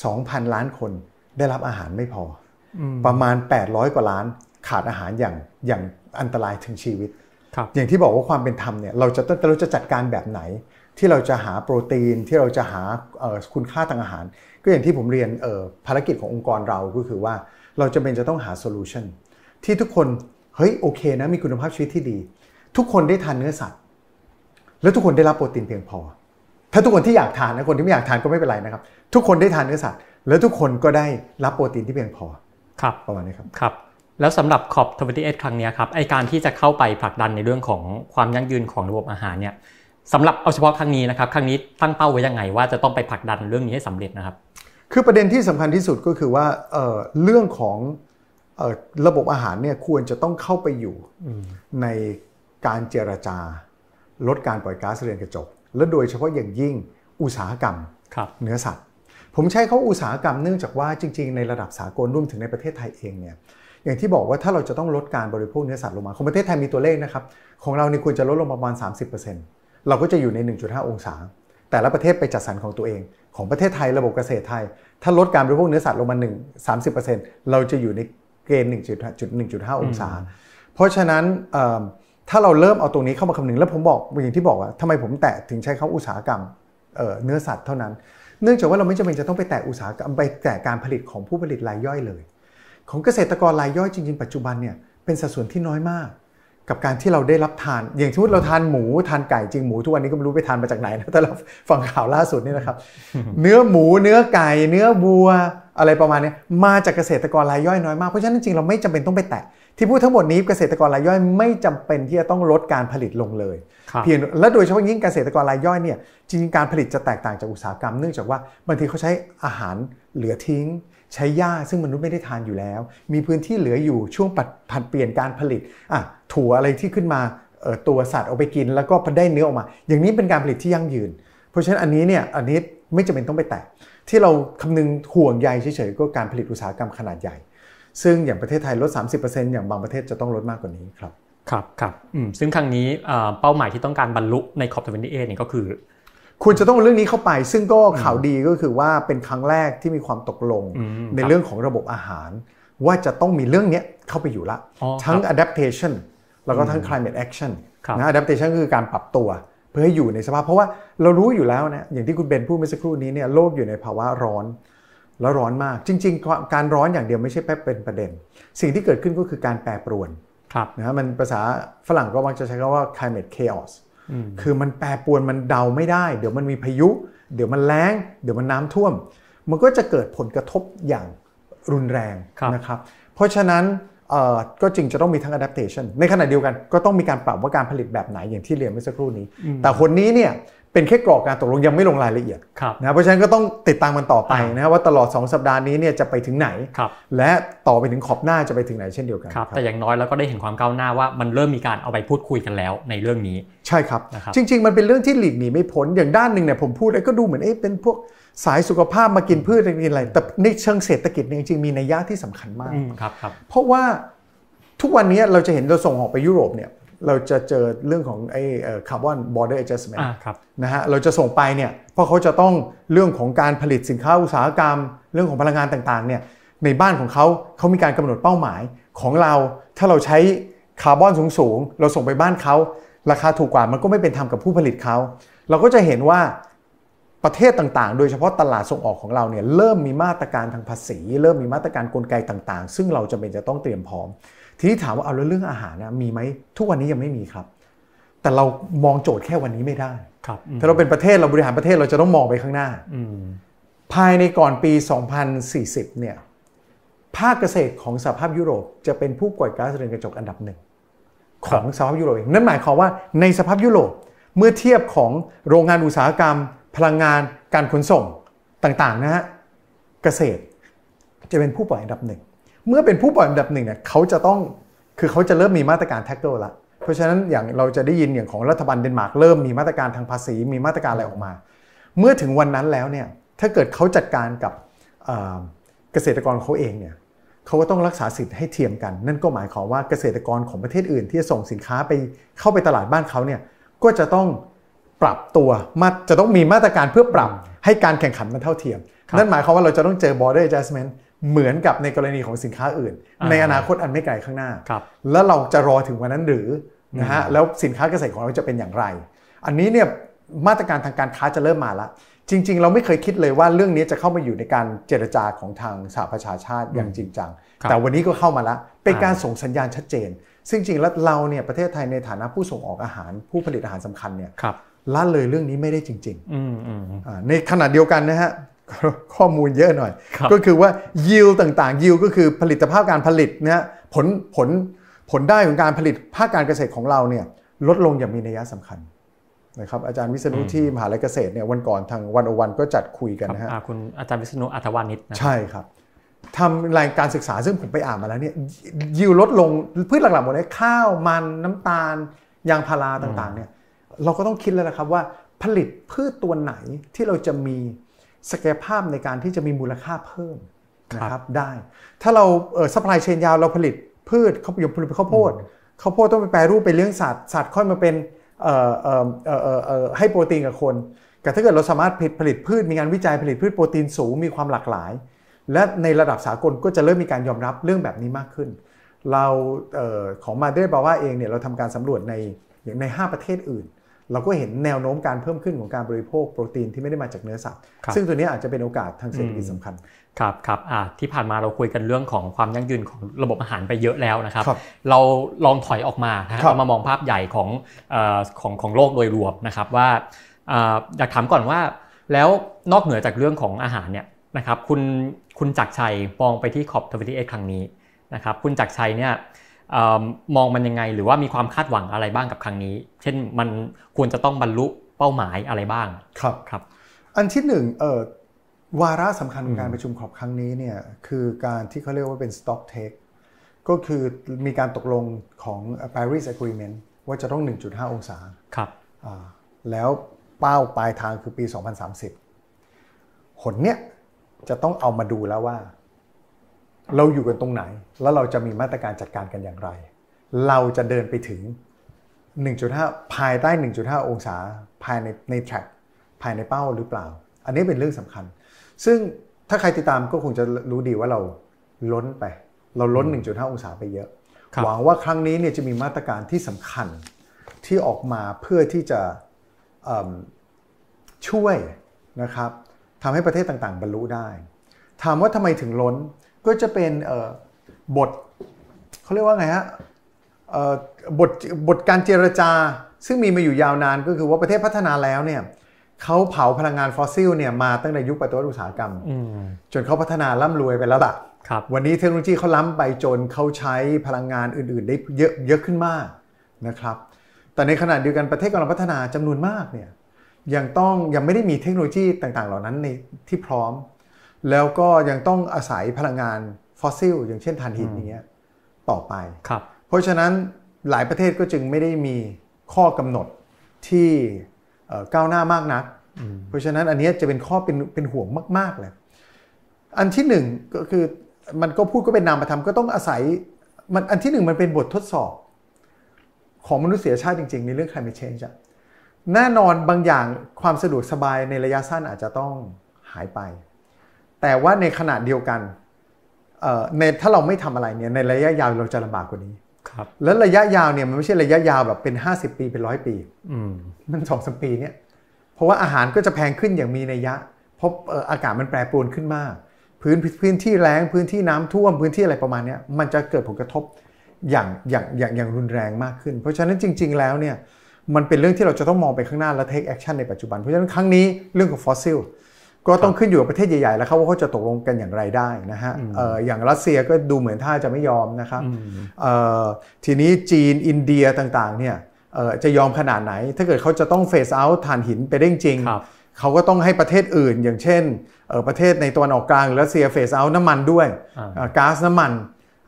2,000 ล้านคนได้รับอาหารไม่พออประมาณ 800 กว่าล้านขาดอาหารอย่างอย่างอันตรายถึงชีวิตครับอย่างที่บอกว่าความเป็นธรรมเนี่ยเราจะต้องเราจะจัดการแบบไหน ที่เราจะหาโปรตีนที่เราจะหาเอ่อคุณค่าทางอาหาร ก็อย่างที่ผมเรียนเอ่อภารกิจขององค์กรเราก็คือว่า เราจำเป็นจะต้องหา solution ที่ทุกคนเฮ้ยโอเคนะมีคุณภาพชีวิตที่ดี ทุกคนได้ทานเนื้อสัตว์ แล้วทุกคนได้รับโปรตีนเพียงพอ ถ้าทุกคนที่อยากทานนะคนที่ไม่อยากทานก็ไม่เป็นไรนะครับ ทุกคนได้ทานเนื้อสัตว์ แล้วทุกคนก็ได้รับโปรตีนที่เพียงพอครับประมาณนี้ครับครับแล้วสำหรับ COP 21ครั้งเนี้ยครับไอการที่จะเข้าไปผลักดันในเรื่องของความยั่งยืนของระบบอาหารเนี่ยสำหรับเอาเฉพาะครั้งนี้นะครับครั้งนี้ตั้งเป้าไว้ยังไงว่าจะต้องไปผลักดันเรื่องนี้ให้สำเร็จนะครับ คือประเด็นที่สำคัญที่สุดก็คือว่าเอ่อเรื่องของเอ่อระบบอาหารเนี่ยควรจะต้องเข้าไปอยู่ในการเจรจา ลดการปล่อยก๊าซเรือนกระจก และโดยเฉพาะอย่างยิ่งอุตสาหกรรมครับเนื้อสัตว์ ผมใช้เขาอุตสาหกรรมเนื่องจากว่าจริง ๆ ในระดับสากลรวมถึงในประเทศไทยเองเนี่ยอย่างที่บอกว่าถ้าเราจะต้องลดการบริโภคเนื้อสัตว์ลงมาของประเทศไทยมีตัวเลขนะครับของเรานี่ควรจะลดลงประมาณ 30%เราก็จะอยู่ใน 1.5 องศา แต่ละประเทศไปจัดสรรของตัวเอง ของประเทศไทยระบบเกษตรไทย ถ้าลดการบริโภคเนื้อสัตว์ลงมา1 30%เราจะอยู่ในเกณฑ์1.5องศา เพราะฉะนั้นถ้าเราเริ่มเอาตรงนี้เข้ามาคำนึงแล้วผมบอกอย่างที่บอกว่าทำไมผมแตะถึงใช้คำอุตสาหกรรมเเนื้อสัตว์เท่านั้น เนื่องจากว่าเราไม่จำเป็นจะต้องไปแตะอุตสาหกรรมไปแตะการผลิตของผู้ผลิตรายย่อยเลย ของเกษตรกรรายย่อยจริงๆ ปัจจุบันเนี่ยเป็นสัดส่วนที่น้อยมาก กับการที่เราได้รับทาน อย่างสมมติเราทานหมูทานไก่จริงหมูทุกวันนี้ก็ไม่รู้ไปทานมาจากไหนนะแต่เราฟังข่าวล่าสุดนี่นะครับ เนื้อหมูเนื้อไก่ เนื้อวัวอะไรประมาณเนี้ยมาจากเกษตรกรรายย่อยน้อยมากเพราะฉะนั้นจริงๆเราไม่จำเป็นต้องไปแตะที่พูดทั้งหมดนี้เกษตรกรรายย่อยไม่จำเป็นที่จะต้องลดการผลิตลงเลยครับเพียงและโดยเฉพาะยิ่งเกษตรกรรายย่อยเนี่ยจริงๆการผลิตจะแตกต่างจากอุตสาหกรรมเนื่องจากว่าบางทีเขาใช้อาหารเหลือทิ้ง ใช้หญ้าซึ่งมนุษย์ไม่ได้ทานอยู่แล้ว มีพื้นที่เหลืออยู่ช่วงปัดผัดเปลี่ยนการผลิตอะถั่วอะไรที่ขึ้นมาตัวสัตว์เอาไปกินแล้วก็ได้เนื้อออกมา อย่างนี้เป็นการผลิตที่ยั่งยืน เพราะฉะนั้นอันนี้เนี่ยอันนี้ไม่จำเป็นต้องไปแตะที่เราคำนึงห่วงใยเฉยๆก็การผลิตอุตสาหกรรมขนาดใหญ่ ซึ่งอย่างประเทศไทยลด 30%อย่างบางประเทศจะต้องลดมากกว่านี้ครับครับครับซึ่งครั้งนี้เป้าหมายที่ต้องการบรรลุใน COP28 เนี่ยก็คือ คุณจะต้องเอาเรื่องนี้เข้าไป ซึ่งก็ข่าวดีก็คือว่าเป็นครั้งแรกที่มีความตกลงอืมในครับเรื่องของระบบอาหาร ว่าจะต้องมีเรื่องเนี้ยเข้าไปอยู่ละอ๋อทั้งครับ adaptation แล้วก็ทั้ง climate action ครับนะ adaptation ก็คือการปรับตัว เพื่อให้อยู่ในสภาพ เพราะว่าเรารู้อยู่แล้วนะอย่างที่คุณเบนพูดเมื่อสักครู่นี้เนี่ยโลกอยู่ในภาวะร้อนแล้วร้อนมาก จริง ๆ การร้อนอย่างเดียวไม่ใช่เป็นประเด็น สิ่งที่เกิดขึ้นก็คือการแปรปรวนครับนะฮะมันภาษาฝรั่งก็มักจะใช้คำว่า climate chaos อืม คือมันแปรปรวนมันเดาไม่ได้ เดี๋ยวมันมีพายุ เดี๋ยวมันแล้ง เดี๋ยวมันน้ำท่วม มันก็จะเกิดผลกระทบอย่างรุนแรงครับนะครับ เพราะฉะนั้นเอ่อก็จริงจะต้องมีทั้ง adaptation ในขณะเดียวกันก็ต้องมีการปรับว่าการผลิตแบบไหนอย่างที่เรียนเมื่อสักครู่นี้ แต่คนนี้เนี่ย เป็นแค่กรอบการตกลงยังไม่ลงรายละเอียดครับนะเพราะฉะนั้นก็ต้องติดตามกันต่อไปอ่านนะครับว่าตลอด 2 สัปดาห์นี้เนี่ยจะไปถึงไหนครับและต่อไปถึง COP หน้าจะไปถึงไหนเช่นเดียวกันครับครับแต่อย่างน้อยเราก็ได้เห็นความก้าวหน้าว่ามันเริ่มมีการเอาไปพูดคุยกันแล้วในเรื่องนี้ใช่ครับนะครับจริง ๆ มันเป็นเรื่องที่หลีกหนีไม่พ้นอย่างด้านหนึ่งเนี่ยผมพูดไอ้ก็ดูเหมือนเอ๊ะเป็นพวกสายสุขภาพมากินพืชอะไรกินอะไร แต่ในเชิงเศรษฐกิจเนี่ยจริงๆมีนัยยะที่สำคัญมากอืมครับครับเพราะว่าทุกวันนี้เราจะเห็นเราส่งออกไปยุโรปเนี่ย เราจะเจอเรื่องของไอ้ carbon border adjustment อ่าครับนะฮะเราจะส่งไปเนี่ยเพราะเขาจะต้องเรื่องของการผลิตสินค้าอุตสาหกรรม เรื่องของพลังงานต่างๆเนี่ยในบ้านของเขาเขามีการกำหนดเป้าหมายของเรา ถ้าเราใช้คาร์บอนสูงๆเราส่งไปบ้านเขาราคาถูกกว่ามันก็ไม่เป็นธรรมกับผู้ผลิตเขาเราก็จะเห็นว่าประเทศต่างๆ โดยเฉพาะตลาดส่งออกของเราเนี่ยเริ่มมีมาตรการทางภาษี เริ่มมีมาตรการกลไกต่างๆ ซึ่งเราจำเป็นจะต้องเตรียมพร้อม ทีนี้ถามว่าเอาแล้วเรื่องอาหารนะมีไหมทุกวันนี้ยังไม่มีครับ แต่เรามองโจทย์แค่วันนี้ไม่ได้ครับอืมถ้าเราเป็นประเทศเราบริหารประเทศเราจะต้องมองไปข้างหน้าอืมภายในก่อนปี 2040 เนี่ยภาคเกษตรของสหภาพยุโรปจะเป็นผู้ปล่อยก๊าซเรือนกระจกอันดับหนึ่งของสหภาพยุโรปเองนั่นหมายความว่าในสหภาพยุโรปเมื่อเทียบของโรงงานอุตสาหกรรม พลังงานการขนส่งต่างๆนะฮะเกษตรจะเป็นผู้ปล่อยอันดับหนึ่ง เมื่อเป็นผู้ปล่อยอันดับหนึ่งเนี่ยเขาจะต้องคือเขาจะเริ่มมีมาตรการ tackle ละเพราะฉะนั้นอย่างเราจะได้ยินอย่างของรัฐบาลเดนมาร์กเริ่มมีมาตรการทางภาษี มีมาตรการอะไรออกมา เมื่อถึงวันนั้นแล้วเนี่ยถ้าเกิดเขาจัดการกับเกษตรกรเขาเองเนี่ยเขาก็ต้องรักษาสิทธิ์ให้เทียมกัน นั่นก็หมายความว่าเกษตรกรของประเทศอื่น ที่จะส่งสินค้าไปเข้าไปตลาดบ้านเขาเนี่ยก็จะต้องปรับตัวมาจะต้องมีมาตรการเพื่อปรับให้การแข่งขันมันเท่าเทียม นั่นหมายความว่าเราจะต้องเจอ border adjustment เหมือนกับในกรณีของสินค้าอื่นอ่าในอนาคตอันไม่ไกลข้างหน้าครับแล้วเราจะรอถึงวันนั้นหรือนะฮะแล้วสินค้าเกษตรของเราจะเป็นอย่างไร อันนี้เนี่ยมาตรการทางการค้าจะเริ่มมาละจริง ๆ เราไม่เคยคิดเลยว่าเรื่องนี้จะเข้ามาอยู่ในการเจรจาของทางสหประชาชาติอย่างจริงจังครับแต่วันนี้ก็เข้ามาละเป็นการอ่าส่งสัญญาณชัดเจน ซึ่งจริงๆแล้วเราเนี่ยประเทศไทยในฐานะผู้ส่งออกอาหารผู้ผลิตอาหารสำคัญเนี่ยครับละเลยเรื่องนี้ไม่ได้จริงๆอืมอืมอ่าในขณะเดียวกันนะฮะ ข้อมูลเยอะหน่อยครับก็คือว่า yield ต่างๆ yield ก็คือผลิตภาพการผลิตนะฮะผลผลผลได้ของการผลิตภาคการเกษตรของเราเนี่ยลดลงอย่างมีนัยสำคัญนะครับอาจารย์วิษณุที่มหาลัยเกษตรเนี่ยวันก่อนทางวันอวันก็จัดคุยกันครับนะฮะอ่าคุณอาจารย์วิษณุอัธวานิชนะใช่ครับทำรายการศึกษาซึ่งผมไปอ่านมาแล้วเนี่ยยิวลดลงพืชหลักๆหมดเลยข้าวมันน้ำตาล ยางพาราต่างๆเนี่ยเราก็ต้องคิดแล้วนะครับว่าผลิตพืชตัวไหนที่เราจะมี ศักยภาพในการที่จะมีมูลค่าเพิ่มนะครับได้ ถ้าเราเออ supply chain ยาวเราผลิตพืชเขาผลิตข้าวโพดข้าวโพดต้องไปแปรรูปไปเลี้ยงสัตว์สัตว์ค่อยมาเป็นเอ่อเอ่อเอ่อเอ่อให้โปรตีนกับคนแต่ถ้าเกิดเราสามารถผลิตผลิตพืชมีงานวิจัยผลิตพืชโปรตีนสูงมีความหลากหลาย และในระดับสากลก็จะเริ่มมีการยอมรับเรื่องแบบนี้มากขึ้น เราเออของมาเดรบาว่าเองเนี่ยเราทำการสำรวจในอย่างใน 5 ประเทศอื่น เราก็เห็นแนวโน้มการเพิ่มขึ้นของการบริโภคโปรตีนที่ไม่ได้มาจากเนื้อสัตว์ครับซึ่งตัวนี้อาจจะเป็นโอกาสทางเศรษฐกิจสำคัญ ครับครับอ่าที่ผ่านมาเราคุยกันเรื่องของความยั่งยืนของระบบอาหารไปเยอะแล้วนะครับครับเราลองถอยออกมานะคครัรับบเรามามองภาพใหญ่ของเอ่อของของโลกโดยรวมนะครับว่าอ่าอยากถามก่อนว่า แล้วนอกเหนือจากเรื่องของอาหารเนี่ยนะครับคุณคุณจักรชัยมองไปที่ขอบทวิตเอครั้งนี้นะครับคุณจักรชัยเนี่ยเอ่อ มองมันยังไง หรือว่ามีความคาดหวังอะไรบ้างกับครั้งนี้ เช่นมันควรจะต้องบรรลุเป้าหมายอะไรบ้างครับครับ อันที่หนึ่งเอ่อวาระสำคัญของการประชุมขอบครั้งนี้เนี่ยคือการที่เขาเรียกว่าเป็น stock take ก็คือมีการตกลงของ Paris Agreement ว่าจะต้อง 1.5 องศาครับอ่าแล้วเป้าปลายทางคือปี 2030 หนเนี้ยจะต้องเอามาดูแล้วว่า เราอยู่กันตรงไหน แล้วเราจะมีมาตรการจัดการกันอย่างไร เราจะเดินไปถึง 1.5 ภายใต้ 1.5 องศา ภายในใน track ภายในเป้าหรือเปล่า อันนี้เป็นเรื่องสำคัญ ซึ่งถ้าใครติดตามก็คงจะรู้ดีว่าเราล้นไป เราล้น 1.5 องศาไปเยอะครับหวังว่าครั้งนี้เนี่ยจะมีมาตรการที่สำคัญที่ออกมาเพื่อที่จะเอิ่มช่วยนะครับทำให้ประเทศต่างๆ บรรลุได้ ถามว่าทำไมถึงล้น ก็จะเป็นเอ่อบทเขาเรียกว่าไงฮะเอ่อบทบทการเจรจา ซึ่งมีมาอยู่ยาวนานก็คือว่าประเทศพัฒนาแล้วเนี่ยเขาเผาพลังงานฟอสซิลเนี่ยมาตั้งแต่ยุคปฏิวัติอุตสาหกรรมอืมจนเขาพัฒนาร่ำรวยไปแล้วล่ะครับวันนี้เทคโนโลยีเขาล้ำไปจนเขาใช้พลังงานอื่น ๆ ได้เยอะเยอะขึ้นมากนะครับ แต่ในขณะเดียวกันประเทศกำลังพัฒนาจำนวนมากเนี่ยยังต้องยังไม่ได้มีเทคโนโลยีต่าง ๆ เหล่านั้นในที่พร้อม แล้วก็ยังต้องอาศัยพลังงานฟอสซิลอย่างเช่นถ่านหินอย่างเงี้ยต่อไปครับเพราะฉะนั้นหลายประเทศก็จึงไม่ได้มีข้อกำหนดที่เอ่อก้าวหน้ามากนัก เพราะฉะนั้นอันเนี้ยจะเป็นข้อเป็นเป็นห่วงมาก ๆ เลย อันที่หนึ่งก็คือมันก็พูดก็เป็นนามธรรมก็ต้องอาศัยมันอันที่หนึ่งมันเป็นบททดสอบ ของมนุษยชาติจริง ๆ ในเรื่อง climate change อะแน่นอนบางอย่างความสะดวกสบายในระยะสั้นอาจจะต้องหายไป แต่ว่าในขณะเดียวกันเอ่อในถ้าเราไม่ทำอะไรเนี่ยในระยะยาวเราจะลำบากกว่านี้ครับแล้วระยะยาวเนี่ยมันไม่ใช่ระยะยาวแบบเป็น 50 ปีเป็นร้อยปีอืมมันสองสามปีเนี่ยเพราะว่าอาหารก็จะแพงขึ้นอย่างมีนัยยะเพราะเอ่ออากาศมันแปรปรวนขึ้นมาก พื้นพื้นที่แล้งพื้นที่น้ำท่วมพื้นที่อะไรประมาณเนี้ยมันจะเกิดผลกระทบอย่างอย่างอย่างอย่างรุนแรงมากขึ้น เพราะฉะนั้นจริง ๆ แล้วเนี่ยมันเป็นเรื่องที่เราจะต้องมองไปข้างหน้าและ take action ในปัจจุบัน เพราะฉะนั้นครั้งนี้เรื่องของฟอสซิล ก็ต้องขึ้นอยู่กับประเทศใหญ่ๆแล้วครับว่าเขาจะตกลงกันอย่างไรได้นะฮะเอ่ออย่างรัสเซียก็ดูเหมือนท่าจะไม่ยอมนะครับเอ่อทีนี้จีนอินเดียต่างๆเนี่ยเอ่อจะยอมขนาดไหน ถ้าเกิดเขาจะต้องเฟสเอาท์ถ่านหินไปได้จริงครับเขาก็ต้องให้ประเทศอื่น อย่างเช่นเอ่อประเทศในตะวันออกกลางหรือรัสเซียเฟสเอาท์น้ำมันด้วยอ่าอ่าก๊าซน้ำมัน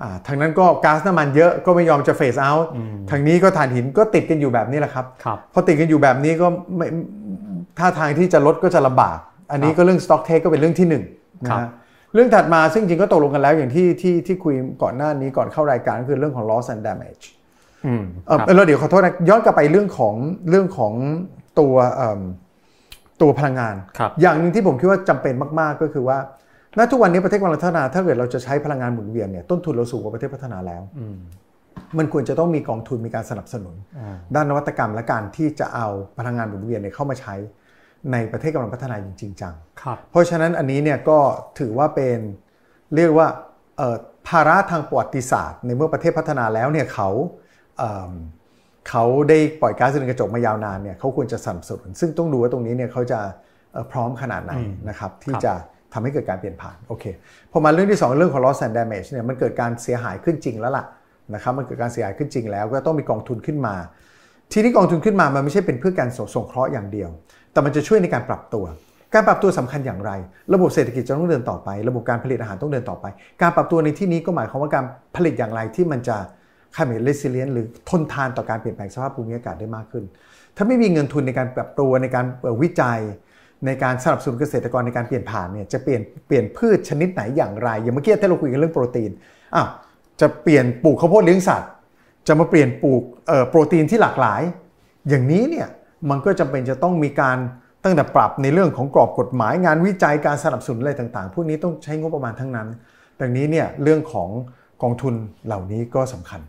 อ่าทางนั้นก็ก๊าซน้ำมันเยอะก็ไม่ยอมจะเฟสเอาท์ทางนี้ก็ถ่านหินก็ติดกันอยู่แบบนี้แหละครับครับพอติดกันอยู่แบบนี้ก็ไม่ท่าทางที่จะลดก็จะลำบาก อันนี้ก็เรื่อง stock take ก็เป็นเรื่องที่หนึ่งนะครัฮะบเรื่องถัดมาซึ่งจริงก็ตกลงกันแล้วอย่างที่ที่ที่คุยก่อนหน้านี้ก่อนเข้ารายการก็คือเรื่องของ loss and damage อืมเออครับแล้วเดี๋ยวขอโทษนะย้อนกลับไปเรื่องของเรื่องของตัวเอิ่มตัวพลังงานครับอย่างหนึ่งที่ผมคิดว่าจำเป็นมากๆก็คือว่าณทุกวันนี้ประเทศกำลังพัฒนาถ้าเกิดเราจะใช้พลังงานหมุนเวียนเนี่ยต้นทุนเราสูงกว่าประเทศพัฒนาแล้วอืมมันควรจะต้องมีกองทุนมีการสนับสนุนอ่าด้านนวัตกรรมและการที่จะเอาพลังงานหมุนเวียนเนี่ยเข้ามาใช้ ในประเทศกำลังพัฒนาอย่างจริงจังครับเพราะฉะนั้นอันนี้เนี่ยก็ถือว่าเป็นเรียกว่าเอ่อภาระทางประวัติศาสตร์ ในเมื่อประเทศพัฒนาแล้วเนี่ยเขาเอิ่มเขาได้ปล่อยก๊าซเรือนกระจกมายาวนานเนี่ยเขาควรจะสนับสนุนซึ่งต้องดูว่าตรงนี้เนี่ยเขาจะเอ่อพร้อมขนาดไหนนะครับที่จะทำให้เกิดการเปลี่ยนผ่านโอเคพอมาเรื่องที่ 2 เรื่องของ loss and damage เนี่ยมันเกิดการเสียหายขึ้นจริงแล้วล่ะนะครับมันเกิดการเสียหายขึ้นจริงแล้วก็ต้องมีกองทุนขึ้นมา ทีนี้กองทุนขึ้นมามันไม่ใช่เป็นเพื่อการสงเคราะห์อย่างเดียว แต่มันจะช่วยในการปรับตัว การปรับตัวสำคัญอย่างไร ระบบเศรษฐกิจจะต้องเดินต่อไป ระบบการผลิตอาหารต้องเดินต่อไป การปรับตัวในที่นี้ก็หมายความว่าการผลิตอย่างไรที่มันจะ climate resilient หรือทนทานต่อการเปลี่ยนแปลงสภาพภูมิอากาศได้มากขึ้น ถ้าไม่มีเงินทุนในการปรับตัวในการวิจัย ในการสนับสนุนเกษตรกรในการเปลี่ยนผ่านเนี่ยจะเปลี่ยนเปลี่ยนพืชชนิดไหนอย่างไร อย่างเมื่อกี้ที่เราคุยกันเรื่องโปรตีนอ้าวจะเปลี่ยนปลูกข้าวโพดเลี้ยงสัตว์ จะมาเปลี่ยนปลูกโปรตีนที่หลากหลาย อย่างนี้เนี่ย มันก็จำเป็นจะต้องมีการตั้งแต่ปรับในเรื่องของกรอบกฎหมายงานวิจัยการสนับสนุนอะไรต่างๆ พวกนี้ต้องใช้งบประมาณทั้งนั้น ดังนี้เนี่ยเรื่องของกองทุนเหล่านี้ก็สำคัญ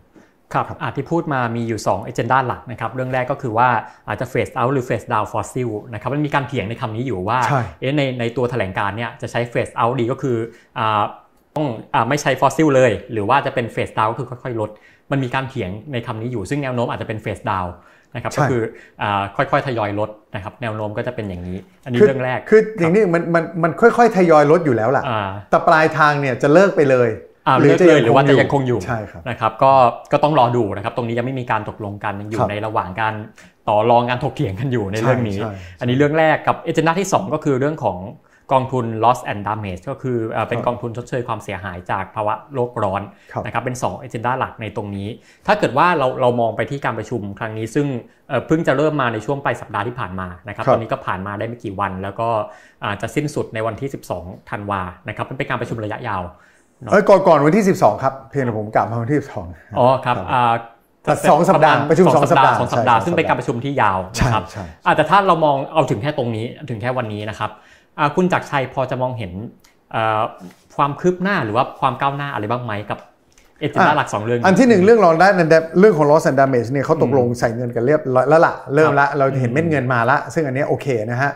ครับอาที่พูดมามีอยู่2 agenda หลักนะครับ เรื่องแรกก็คือว่าอาจจะ phase out หรือ phase down fossil นะครับ มันมีการเถียงในคำนี้อยู่ว่าเอ๊ะในในตัวแถลงการเนี่ยจะใช้ phase out ดีก็คืออ่าต้องอ่าไม่ใช้ fossil เลย หรือว่าจะเป็น phase down ก็คือค่อยๆลด มันมีการเถียงในคำนี้อยู่ ซึ่งแนวโน้มอาจจะเป็น phase down นะครับก็คือค่อยๆทยอยลดนะครับแนวโน้มก็จะเป็นอย่างนี้ อันนี้เรื่องแรกคืออย่างนี้มันมันมันค่อยๆทยอยลดอยู่แล้วล่ะแต่ปลายทางเนี่ยจะเลิกไปเลยหรือจะหรือว่าจะยังคงอยู่ใช่ครับนะครับก็ก็ต้องรอดูนะครับตรงนี้ยังไม่มีการตกลงกันยังอยู่ในระหว่างการต่อรองการถกเถียงกันอยู่ในเรื่องนี้ อันนี้เรื่องแรกกับเอเจนดาที่ 2 ก็คือเรื่องของ กองทุน loss and damage ก็คือเป็นกองทุนชดเชยความเสียหายจากภาวะโลกร้อนนะครับเป็น2เอเจนดาหลักในตรงนี้ ถ้าเกิดว่าเราเรามองไปที่การประชุมครั้งนี้ ซึ่งเพิ่งจะเริ่มมาในช่วงปลายสัปดาห์ที่ผ่านมานะครับตอนนี้ก็ผ่านมาได้ไม่กี่วัน แล้วก็จะสิ้นสุดในวันที่ 12 ธันวานะครับเป็นการประชุมระยะยาวเออก่อนก่อนวันที่ 12 ครับ เพียงแต่ผมกลับมาวันที่ 12 อ๋อครับสองสัปดาห์ประชุมสองสัปดาห์สองสัปดาห์ซึ่งเป็นการประชุมที่ยาวนะครับแต่ถ้าเรามองเอาถึงแค่ตรงนี้ถึงแค่วันนี้นะครับ คุณจักรชัยพอจะมองเห็นความคืบหน้าหรือว่าความก้าวหน้าอะไรบ้างไหมกับเอเจนดาหลักสองเรื่อง อันที่หนึ่งเรื่องรองได้เรื่องของ loss and damage เนี่ยเขาตกลงใส่เงินกันเรียบร้อยแล้วล่ะเริ่มละเราเห็นเม็ดเงินมาละซึ่งอันนี้โอเคนะฮะ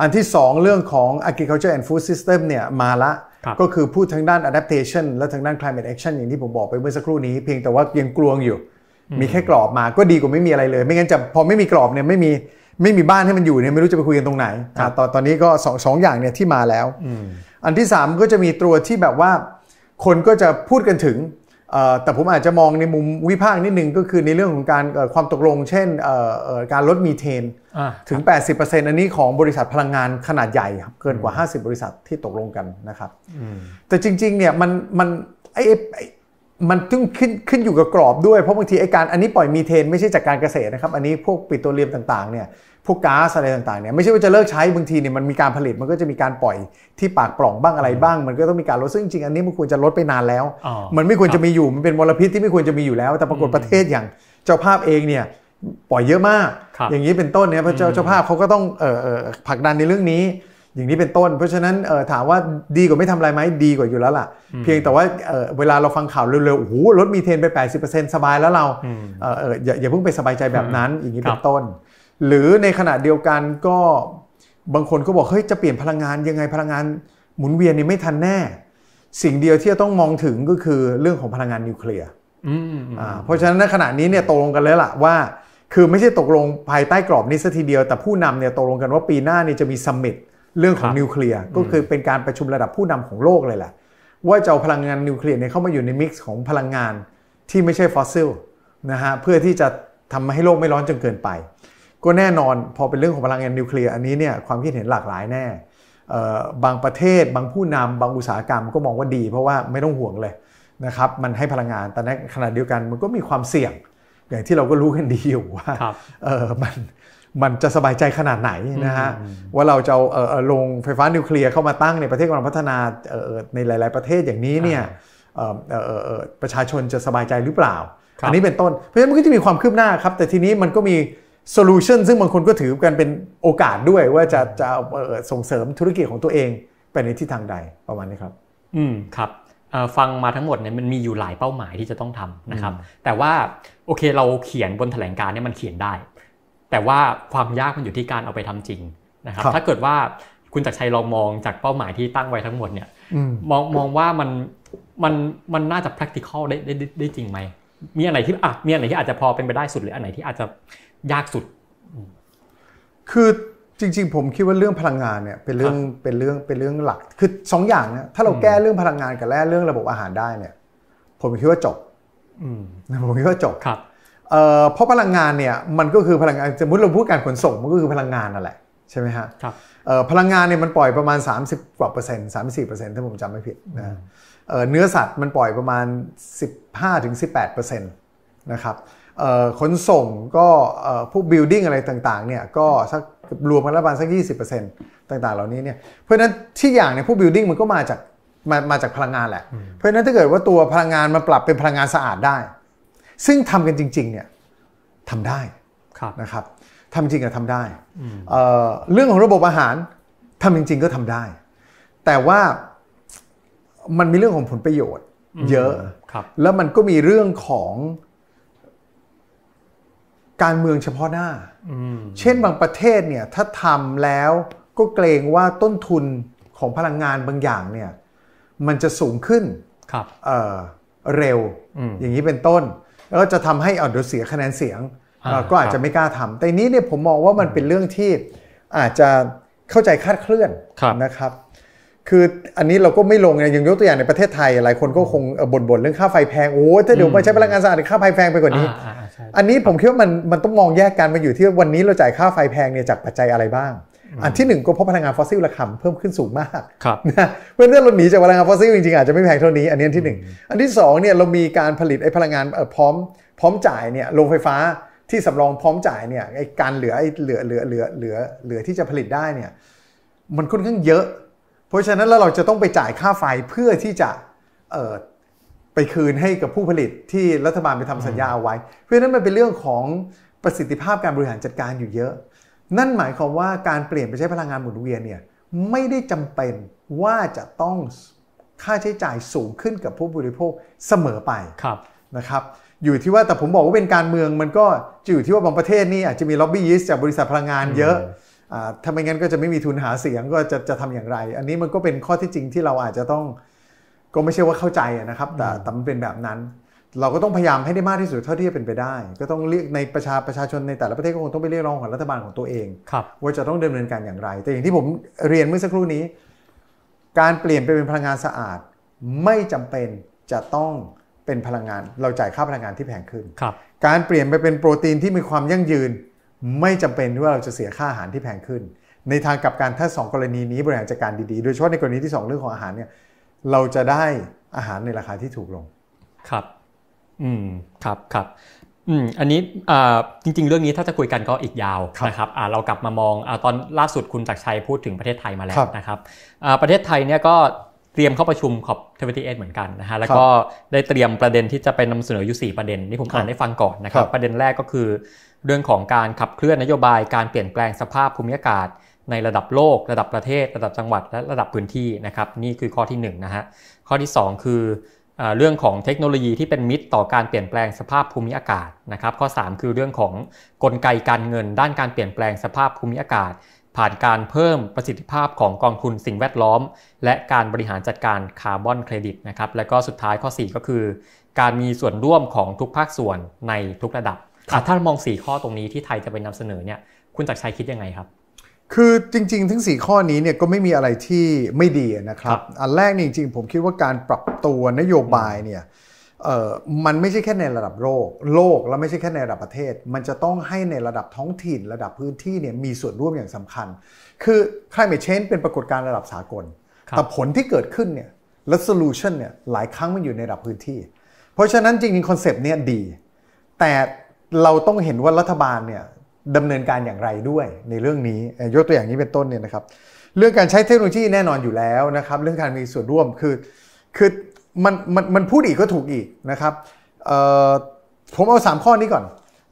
อันที่สองเรื่องของ agriculture and food system เนี่ยมาละก็คือพูดทางด้าน adaptation และทางด้าน climate action อย่างที่ผมบอกไปเมื่อสักครู่นี้เพียงแต่ว่ายังกลวงอยู่ มีแค่กรอบมาก็ดีกว่าไม่มีอะไรเลย ไม่งั้นจะพอไม่มีกรอบเนี่ยไม่มี ไม่มีบ้านให้มันอยู่เนี่ยไม่รู้จะไปคุยกันตรงไหนตอนตอนนี้ก็สองสองอย่างเนี่ยที่มาแล้วอันที่3ก็จะมีตัวที่แบบว่า คนก็จะพูดกันถึงแต่ผมอาจจะมองในมุมวิพากษ์นิดนึงก็คือในเรื่องของการความตกลง เช่นการลดมีเทนถึง 80%อันนี้ของบริษัทพลังงานขนาดใหญ่ครับเกินกว่า 50 บริษัทที่ตกลงกันนะครับแต่จริงๆเนี่ยมันมันไอ้มันต้องขึ้นขึ้นอยู่กับกรอบด้วยเพราะบางทีไอ้การอันนี้ปล่อยมีเทนไม่ใช่จากการเกษตรนะครับ อันนี้พวกปิโตรเลียมต่างๆเนี่ย พวกก๊าซอะไรต่างๆเนี่ยไม่ใช่ว่าจะเลิกใช้บางทีเนี่ยมันมีการผลิตมันก็จะมีการปล่อยที่ปากปล่องบ้างอะไรบ้าง มันก็ต้องมีการลดซึ่งจริงๆอันนี้มันควรจะลดไปนานแล้ว มันไม่ควรจะมีอยู่มันเป็นมลพิษที่ไม่ควรจะมีอยู่แล้ว แต่ปรากฏประเทศอย่างเจ้าภาพเองเนี่ยปล่อยเยอะมาก อย่างนี้เป็นต้นเนี่ยพระเจ้าเจ้าภาพเขาก็ต้องผลักดันในเรื่องนี้ อย่างนี้เป็นต้น เพราะฉะนั้นถามว่าดีกว่าไม่ทำอะไรไหมดีกว่าอยู่แล้วล่ะ เพียงแต่ว่าเวลาเราฟังข่าวเร็วๆโอ้โหลดมีเทนไป 80%สบายแล้วเราอย่าอย่าเพิ่งไปสบายใจแบบนั้นอย่างนี้เป็นต้น หรือในขณะเดียวกันก็บางคนก็บอกเฮ้ยจะเปลี่ยนพลังงานยังไงพลังงานหมุนเวียนนี่ไม่ทันแน่ สิ่งเดียวที่จะต้องมองถึงก็คือเรื่องของพลังงานนิวเคลียร์เพราะฉะนั้นในขณะนี้เนี่ยตกลงกันแล้วล่ะว่า คือไม่ใช่ตกลงภายใต้กรอบนี้ซะทีเดียว แต่ผู้นำเนี่ยตกลงกันว่าปีหน้านี่จะมี summit เรื่องของนิวเคลียร์ก็คือเป็นการประชุมระดับผู้นำของโลกเลยแหละว่าจะเอาพลังงานนิวเคลียร์เนี่ยเข้ามาอยู่ใน mix ของพลังงานที่ไม่ใช่ฟอสซิลนะฮะเพื่อที่จะทำให้โลกไม่ร้อนจนเกินไป ก็แน่นอนพอเป็นเรื่องของพลังงานนิวเคลียร์อันนี้เนี่ยความคิดเห็นหลากหลายแน่บางประเทศ บางผู้นำบางอุตสาหกรรมก็มองว่าดี เพราะว่าไม่ต้องห่วงเลยนะครับมันให้พลังงานแต่ในขณะเดียวกันมันก็มีความเสี่ยง อย่างที่เราก็รู้กันดีอยู่ว่าเออมันมันจะสบายใจขนาดไหนนะฮะว่าเราจะเอาโรงไฟฟ้านิวเคลียร์เข้ามาตั้งในประเทศกำลังพัฒนาในหลาย ๆ ประเทศอย่างนี้เนี่ยประชาชนจะสบายใจหรือเปล่า อันนี้เป็นต้นเพราะฉะนั้นมันก็จะมีความคืบหน้าครับ แต่ทีนี้มันก็มี โซลูชันซึ่งบางคนก็ถือกันเป็นโอกาสด้วยว่าจะจะส่งเสริมธุรกิจของตัวเองไปในทิศทางใดประมาณนี้ครับ อืมครับฟังมาทั้งหมดเนี่ยมันมีอยู่หลายเป้าหมายที่จะต้องทำนะครับ แต่ว่าโอเคเราเขียนบนแถลงการเนี่ยมันเขียนได้ แต่ว่าความยากมันอยู่ที่การเอาไปทำจริงนะครับ ถ้าเกิดว่าคุณจักรชัยลองมองจากเป้าหมายที่ตั้งไว้ทั้งหมดเนี่ยมองมองว่ามันมันมันน่าจะ practical ได้ได้ได้จริงไหมมีอันไหนที่อะมีอันไหนที่อาจจะพอเป็นไปได้สุดหรืออันไหนที่อาจจะ ยากสุด คือจริง ๆ ผมคิดว่าเรื่องพลังงานเนี่ยเป็นเรื่องเป็นเรื่องเป็นเรื่องหลัก คือสองอย่างเนี่ยถ้าเราแก้เรื่องพลังงานกับแก้เรื่องระบบอาหารได้เนี่ย ผมคิดว่าจบผมคิดว่าจบครับเพราะพลังงานเนี่ยมันก็คือพลังงานสมมติเราพูดการขนส่งมันก็คือพลังงานนั่นแหละใช่ไหมฮะครับพลังงานเนี่ยมันปล่อยประมาณ 30กว่าเปอร์เซ็นต์สามสี่เปอร์เซ็นต์ถ้าผมจำไม่ผิดนะเนื้อสัตว์มันปล่อยประมาณ 15-18%นะครับ ขนส่งก็พวก building อะไรต่างๆเนี่ยก็สักรวมกันแล้วประมาณสัก 20%ต่างๆ เหล่านี้เนี่ยเพราะฉะนั้นที่อย่างเนี่ยพวก building มันก็มาจากมามาจากพลังงานแหละ เพราะฉะนั้นถ้าเกิดว่าตัวพลังงานมาปรับเป็นพลังงานสะอาดได้ ซึ่งทำกันจริง ๆ เนี่ยทำได้นะครับทำจริงก็ทำได้เเรื่องของระบบอาหารทำจริง ๆ ก็ทำได้ แต่ว่ามันมีเรื่องของผลประโยชน์ เยอะแล้วมันก็มีเรื่องของ การเมืองเฉพาะหน้า เช่นบางประเทศเนี่ยถ้าทำแล้วก็เกรงว่าต้นทุนของพลังงานบางอย่างเนี่ยมันจะสูงขึ้นเเร็วอย่างนี้เป็นต้น แล้วจะทำให้เอาเดี๋ยวเสียคะแนนเสียงก็อาจจะไม่กล้าทำแต่นี้เนี่ยผมมองว่ามันเป็นเรื่องที่อาจจะเข้าใจคาดเคลื่อนนะครับ คืออันนี้เราก็ไม่ลงอย่างยกตัวอย่างในประเทศไทย หลายคนก็คงบ่นๆเรื่องค่าไฟแพงโอ้ถ้าเดี๋ยวมาใช้พลังงานสะอาดค่าไฟแพงไปกว่านี้ อันนี้ผมคิดว่ามันมันต้องมองแยกกันมาอยู่ที่วันนี้เราจ่ายค่าไฟแพงเนี่ยจากปัจจัยอะไรบ้าง อันที่หนึ่งก็เพราะพลังงานฟอสซิลราคาเพิ่มขึ้นสูงมากนะเพราะฉะนั้นเราหนีจากพลังงานฟอสซิลจริงๆอาจจะไม่แพงเท่านี้ อันนี้อันที่หนึ่งอันที่สองเนี่ยเรามีการผลิตไอ้พลังงานพร้อมพร้อมจ่ายเนี่ยโรงไฟฟ้าที่สำรองพร้อมจ่ายเนี่ยไอ้การเหลือไอ้เหลือเหลือเหลือเหลือเหลือที่จะผลิตได้เนี่ยมันค่อนข้างเยอะ เพราะฉะนั้นแล้วเราจะต้องไปจ่ายค่าไฟเพื่อที่จะ ไปคืนให้กับผู้ผลิตที่รัฐบาลไปทำสัญญาเอาไว้ เพราะฉะนั้นมันเป็นเรื่องของประสิทธิภาพการบริหารจัดการอยู่เยอะ นั่นหมายความว่าการเปลี่ยนไปใช้พลังงานหมุนเวียนเนี่ยไม่ได้จำเป็นว่าจะต้องค่าใช้จ่ายสูงขึ้นกับผู้บริโภคเสมอไปนะครับอยู่ที่ว่าแต่ผมบอกว่าเป็นการเมืองมันก็จะอยู่ที่ว่าบางประเทศนี่อาจจะมีล็อบบี้ยิสจากบริษัทพลังงานเยอะถ้าไม่งั้นก็จะไม่มีทุนหาเสียงก็จะจะทำอย่างไร อันนี้มันก็เป็นข้อที่จริงที่เราอาจจะต้อง ก็ไม่ใช่ว่าเข้าใจนะครับ แต่แต่มันเป็นแบบนั้น เราก็ต้องพยายามให้ได้มากที่สุดเท่าที่จะเป็นไปได้ ก็ต้องเรียกในประชาประชาชนในแต่ละประเทศก็คงต้องไปเรียกร้องของรัฐบาลของตัวเองว่าจะต้องดำเนินการอย่างไร แต่อย่างที่ผมเรียนเมื่อสักครู่นี้ การเปลี่ยนไปเป็นพลังงานสะอาด ไม่จำเป็นจะต้องเป็นพลังงาน เราจ่ายค่าพลังงานที่แพงขึ้นการเปลี่ยนไปเป็นโปรตีนที่มีความยั่งยืน ไม่จำเป็นว่าเราจะเสียค่าอาหารที่แพงขึ้น ในทางกับการถ้า 2 กรณีนี้บริหารจัดการดีๆ โดยเฉพาะในกรณีที่ 2 เรื่องของอาหารเนี่ย เราจะได้อาหารในราคาที่ถูกลง ครับ อืม ครับครับอืมอันนี้อ่าจริง ๆ เรื่องนี้ถ้าจะคุยกันก็อีกยาวนะครับอ่าเรากลับมามองอ่าตอนล่าสุดคุณจักชัยพูดถึงประเทศไทยมาแล้วนะครับอ่าประเทศไทยเนี่ยก็เตรียมเข้าประชุมขอบเทเวทีเอเหมือนกันนะฮะแล้วก็ได้เตรียมประเด็นที่จะไปนำเสนออยู่ 4 ประเด็นนี่ผมอ่านให้ฟังก่อนนะครับ ประเด็นแรกก็คือ เรื่องของการขับเคลื่อนนโยบายการเปลี่ยนแปลงสภาพภูมิอากาศ ในระดับโลก ระดับประเทศ ระดับจังหวัดและระดับพื้นที่นะครับนี่คือข้อที่1นนะฮะข้อที่ 2 คือเรื่องของเทคโนโลยีที่เป็นมิตรต่อการเปลี่ยนแปลงสภาพภูมิอากาศนะครับข้อ 3 คือเรื่องของกลไกการเงิน ด้านการเปลี่ยนแปลงสภาพภูมิอากาศ ผ่านการเพิ่มประสิทธิภาพของกองทุนสิ่งแวดล้อม และการบริหารจัดการคาร์บอนเครดิตนะครับและก็สุดท้ายข้อ 4 ก็คือ การมีส่วนร่วมของทุกภาคส่วนในทุกระดับถ้ามอง 4 ข้อตรงนี้ที่ไทยจะไปนำเสนอเนี่ยคุณจักชัยคิดยังไงครับ คือจริง ๆ ทั้ง 4 ข้อนี้เนี่ยก็ไม่มีอะไรที่ไม่ดีนะครับ อันแรกนี่จริงๆ ผมคิดว่าการปรับตัวนโยบายเนี่ยเอ่อมันไม่ใช่แค่ในระดับโลก โลกแล้วไม่ใช่แค่ในระดับประเทศ มันจะต้องให้ในระดับท้องถิ่นระดับพื้นที่เนี่ยมีส่วนร่วมอย่างสำคัญ คือ climate change เป็นปรากฏการณ์ระดับสากล แต่ผลที่เกิดขึ้นเนี่ยและ solution เนี่ยหลายครั้งมันอยู่ในระดับพื้นที่ เพราะฉะนั้นจริงๆ concept เนี่ยดี แต่เราต้องเห็นว่ารัฐบาลเนี่ย ดำเนินการอย่างไรด้วยในเรื่องนี้ยกตัวอย่างนี้เป็นต้นเนี่ยนะครับเรื่องการใช้เทคโนโลยีแน่นอนอยู่แล้วนะครับเรื่องการมีส่วนร่วมคือคือมันมันมันพูดอีกก็ถูกอีกนะครับผมเอา 3 ข้อนี้ก่อน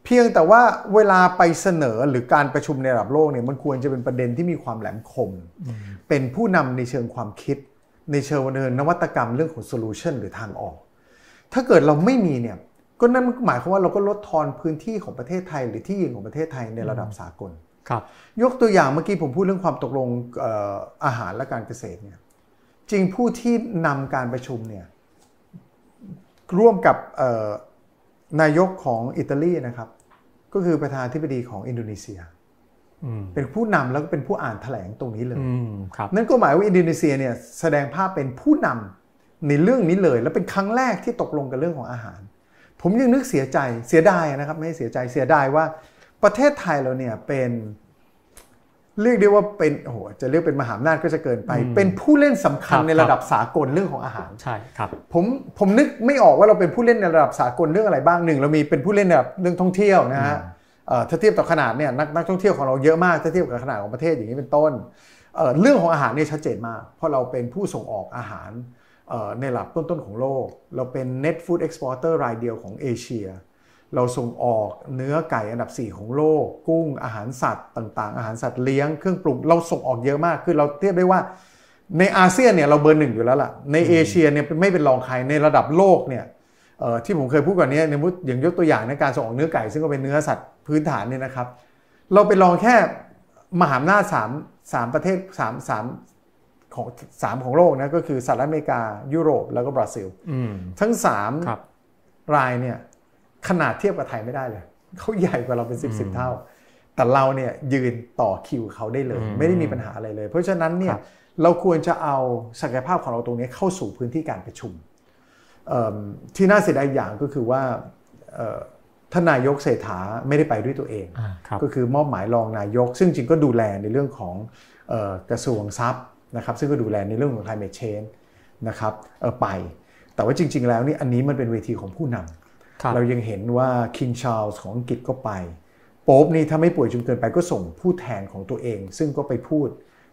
เพียงแต่ว่าเวลาไปเสนอหรือการประชุมในระดับโลกเนี่ยมันควรจะเป็นประเด็นที่มีความแหลมคม เป็นผู้นำในเชิงความคิด ในเชิงนวัตกรรมเรื่องของโซลูชันหรือทางออก ถ้าเกิดเราไม่มีเนี่ย ก็นั่นหมายความว่าเราก็ลดทอนพื้นที่ของประเทศไทย หรือที่ยืนของประเทศไทยในระดับสากลครับยกตัวอย่างเมื่อกี้ผมพูดเรื่องความตกลงอาหารและการเกษตรเนี่ยจริงผู้ที่นำการประชุมเนี่ยร่วมกับนายกของอิตาลีนะครับ ก็คือประธานธิบดีของอินโดนีเซียเป็นผู้นำแล้วก็เป็นผู้อ่านแถลงตรงนี้เลยนั่นก็หมายว่าอินโดนีเซียเนี่ยแสดงภาพเป็นผู้นำในเรื่องนี้เลย และเป็นครั้งแรกที่ตกลงกันเรื่องของอาหาร ผมยังนึกเสียใจเสียดายนะครับ ไม่เสียใจเสียดายว่าประเทศไทยเราเนี่ยเป็นเรียกได้ว่าเป็นโอ้โหจะเรียกเป็นมหาอำนาจก็จะเกินไป เป็นผู้เล่นสำคัญในระดับสากลเรื่องของอาหารใช่ครับผมผมนึกไม่ออกว่าเราเป็นผู้เล่นในระดับสากลเรื่องอะไรบ้างหนึ่งเรามีเป็นผู้เล่นในระดับเรื่องท่องเที่ยวนะฮะถ้าเทียบต่อขนาดเนี่ยนักนักท่องเที่ยวของเราเยอะมากถ้าเทียบกับขนาดของประเทศอย่างนี้เป็นต้นเรื่องของอาหารเนี่ยชัดเจนมาก เพราะเราเป็นผู้ส่งออกอาหาร ในระดับต้นๆของโลก เราเป็น net food exporter รายเดียวของเอเชีย เราส่งออกเนื้อไก่อันดับ 4 ของโลก กุ้งอาหารสัตว์ต่างๆ อาหารสัตว์เลี้ยงเครื่องปรุงเราส่งออกเยอะมาก คือเราเทียบได้ว่าในอาเซียนเนี่ยเราเบอร์หนึ่งอยู่แล้วล่ะ ในเอเชียเนี่ยไม่เป็นรองใครในระดับโลกเนี่ยที่ผมเคยพูดก่อนนี้ในมุดอย่างยกตัวอย่างในการส่งออกเนื้อไก่ ซึ่งก็เป็นเนื้อสัตว์พื้นฐานเนี่ยนะครับ เราไปลองแค่มหาอำนาจสามสามประเทศสามสาม ของสามของโลกนะก็คือสหรัฐอเมริกายุโรปแล้วก็บราซิลทั้งสามรายเนี่ยขนาดเทียบกับไทยไม่ได้เลยเขาใหญ่กว่าเราเป็นสิบสิบเท่า แต่เราเนี่ยยืนต่อคิวเขาได้เลย ไม่ได้มีปัญหาอะไรเลย เพราะฉะนั้นเนี่ยเราควรจะเอาศักยภาพของเราตรงนี้เข้าสู่พื้นที่การประชุมที่น่าเสียดายอย่างก็คือว่าท่านนายกเศรษฐาไม่ได้ไปด้วยตัวเอง ก็คือมอบหมายรองนายก ซึ่งจริงก็ดูแลในเรื่องของกระทรวงทรัพย์ นะครับซึ่งก็ดูแลในเรื่องของ climate change นะครับไป แต่ว่าจริง ๆ แล้วนี่อันนี้มันเป็นเวทีของผู้นำเรายังเห็นว่าคิงชาร์ลส์ของอังกฤษก็ไปโป๊ปนี่ถ้าไม่ป่วยจนเกินไปก็ส่งผู้แทนของตัวเอง ซึ่งก็ไปพูด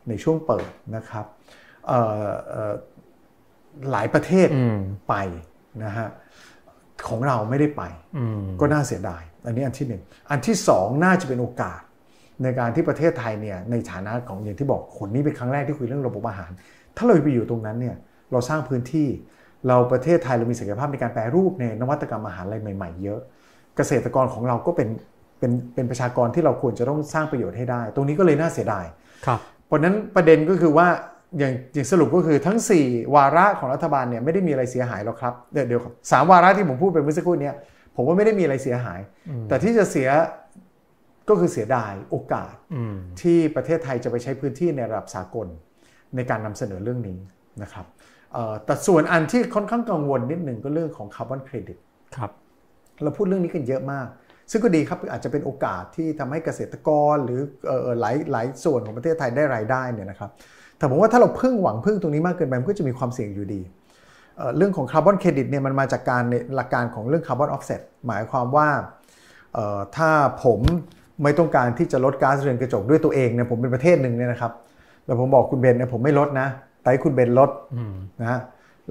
ในช่วงเปิดนะครับหลายประเทศไปนะฮะของเราไม่ได้ไปก็น่าเสียดาย อันนี้อันที่หนึ่งอันที่สองน่าจะเป็นโอกาส ในการที่ประเทศไทยเนี่ยในฐานะของอย่างที่บอกคนนี้เป็นครั้งแรกที่คุยเรื่องระบบอาหาร ถ้าเราไปอยู่ตรงนั้นเนี่ยเราสร้างพื้นที่เราประเทศไทยเรามีศักยภาพในการแปรรูปในนวัตกรรมอาหารอะไรใหม่ๆ เยอะ เกษตรกรของเราก็เป็นเป็นเป็นประชากรที่เราควรจะต้องสร้างประโยชน์ให้ได้ ตรงนี้ก็เลยน่าเสียดายครับเพราะนั้นประเด็นก็คือว่าอย่างอย่างสรุปก็คือทั้ง 4 วาระของรัฐบาลเนี่ยไม่ได้มีอะไรเสียหายหรอกครับเดี๋ยวเดี๋ยวสามวาระที่ผมพูดไปเมื่อสักครู่นี้ผมว่าไม่ได้มีอะไรเสียหาย แต่ที่จะเสีย ก็คือเสียดายโอกาสที่ประเทศไทยจะไปใช้พื้นที่ในระดับสากลในการนำเสนอเรื่องนี้นะครับแต่ส่วนอันที่ค่อนข้างกังวลนิดหนึ่งก็เรื่องของคาร์บอนเครดิตครับเราพูดเรื่องนี้กันเยอะมาก ซึ่งก็ดีครับอาจจะเป็นโอกาสที่ทำให้เกษตรกรหรือหลายหลายส่วนของประเทศไทยได้รายได้เนี่ยนะครับแต่ผมว่าถ้าเราพึ่งหวังพึ่งตรงนี้มากเกินไปมันก็จะมีความเสี่ยงอยู่ดี เรื่องของคาร์บอนเครดิตเนี่ยมันมาจากการในหลักการของเรื่อง carbon offset หมายความว่าถ้าผม ไม่ต้องการที่จะลดก๊าซเรือนกระจกด้วยตัวเองเนี่ยผมเป็นประเทศหนึ่งเนี่ยนะครับแล้วผมบอกคุณเบนเนี่ยผมไม่ลดนะแต่ให้คุณเบนลดนะฮะ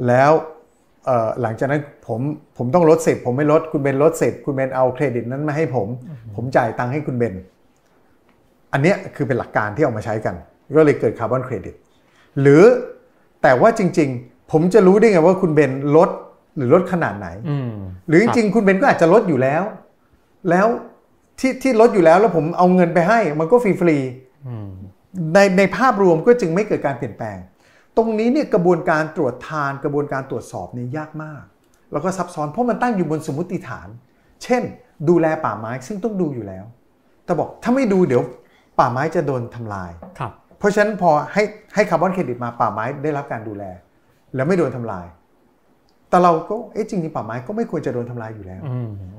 แล้วหลังจากนั้นผมผมต้องลดสิบผมไม่ลดคุณเบนลดสิบคุณเบนเอาเครดิตนั้นมาให้ผม ผมจ่ายตังค์ให้คุณเบนอันนี้คือเป็นหลักการที่เอามาใช้กัน ก็เลยเกิดคาร์บอนเครดิตหรือแต่ว่าจริง ๆ ผมจะรู้ได้ไงว่าคุณเบนลดหรือลดขนาดไหนหรือจริงๆคุณเบนก็อาจจะลดอยู่แล้ว แล้ว ที่ที่ลดอยู่แล้วแล้วผมเอาเงินไปให้มันก็ฟรีฟรีในในภาพรวมก็จึงไม่เกิดการเปลี่ยนแปลง ตรงนี้เนี่ยกระบวนการตรวจทานกระบวนการตรวจสอบเนี่ยยากมาก แล้วก็ซับซ้อนเพราะมันตั้งอยู่บนสมมติฐาน เช่น ดูแลป่าไม้ซึ่งต้องดูอยู่แล้ว แต่บอกถ้าไม่ดูเดี๋ยวป่าไม้จะโดนทำลายครับเพราะฉะนั้นพอให้ให้คาร์บอนเครดิตมาป่าไม้ได้รับการดูแล แล้วไม่โดนทำลาย แต่เราก็เอ๊ะจริงๆป่าไม้ก็ไม่ควรจะโดนทำลายอยู่แล้ว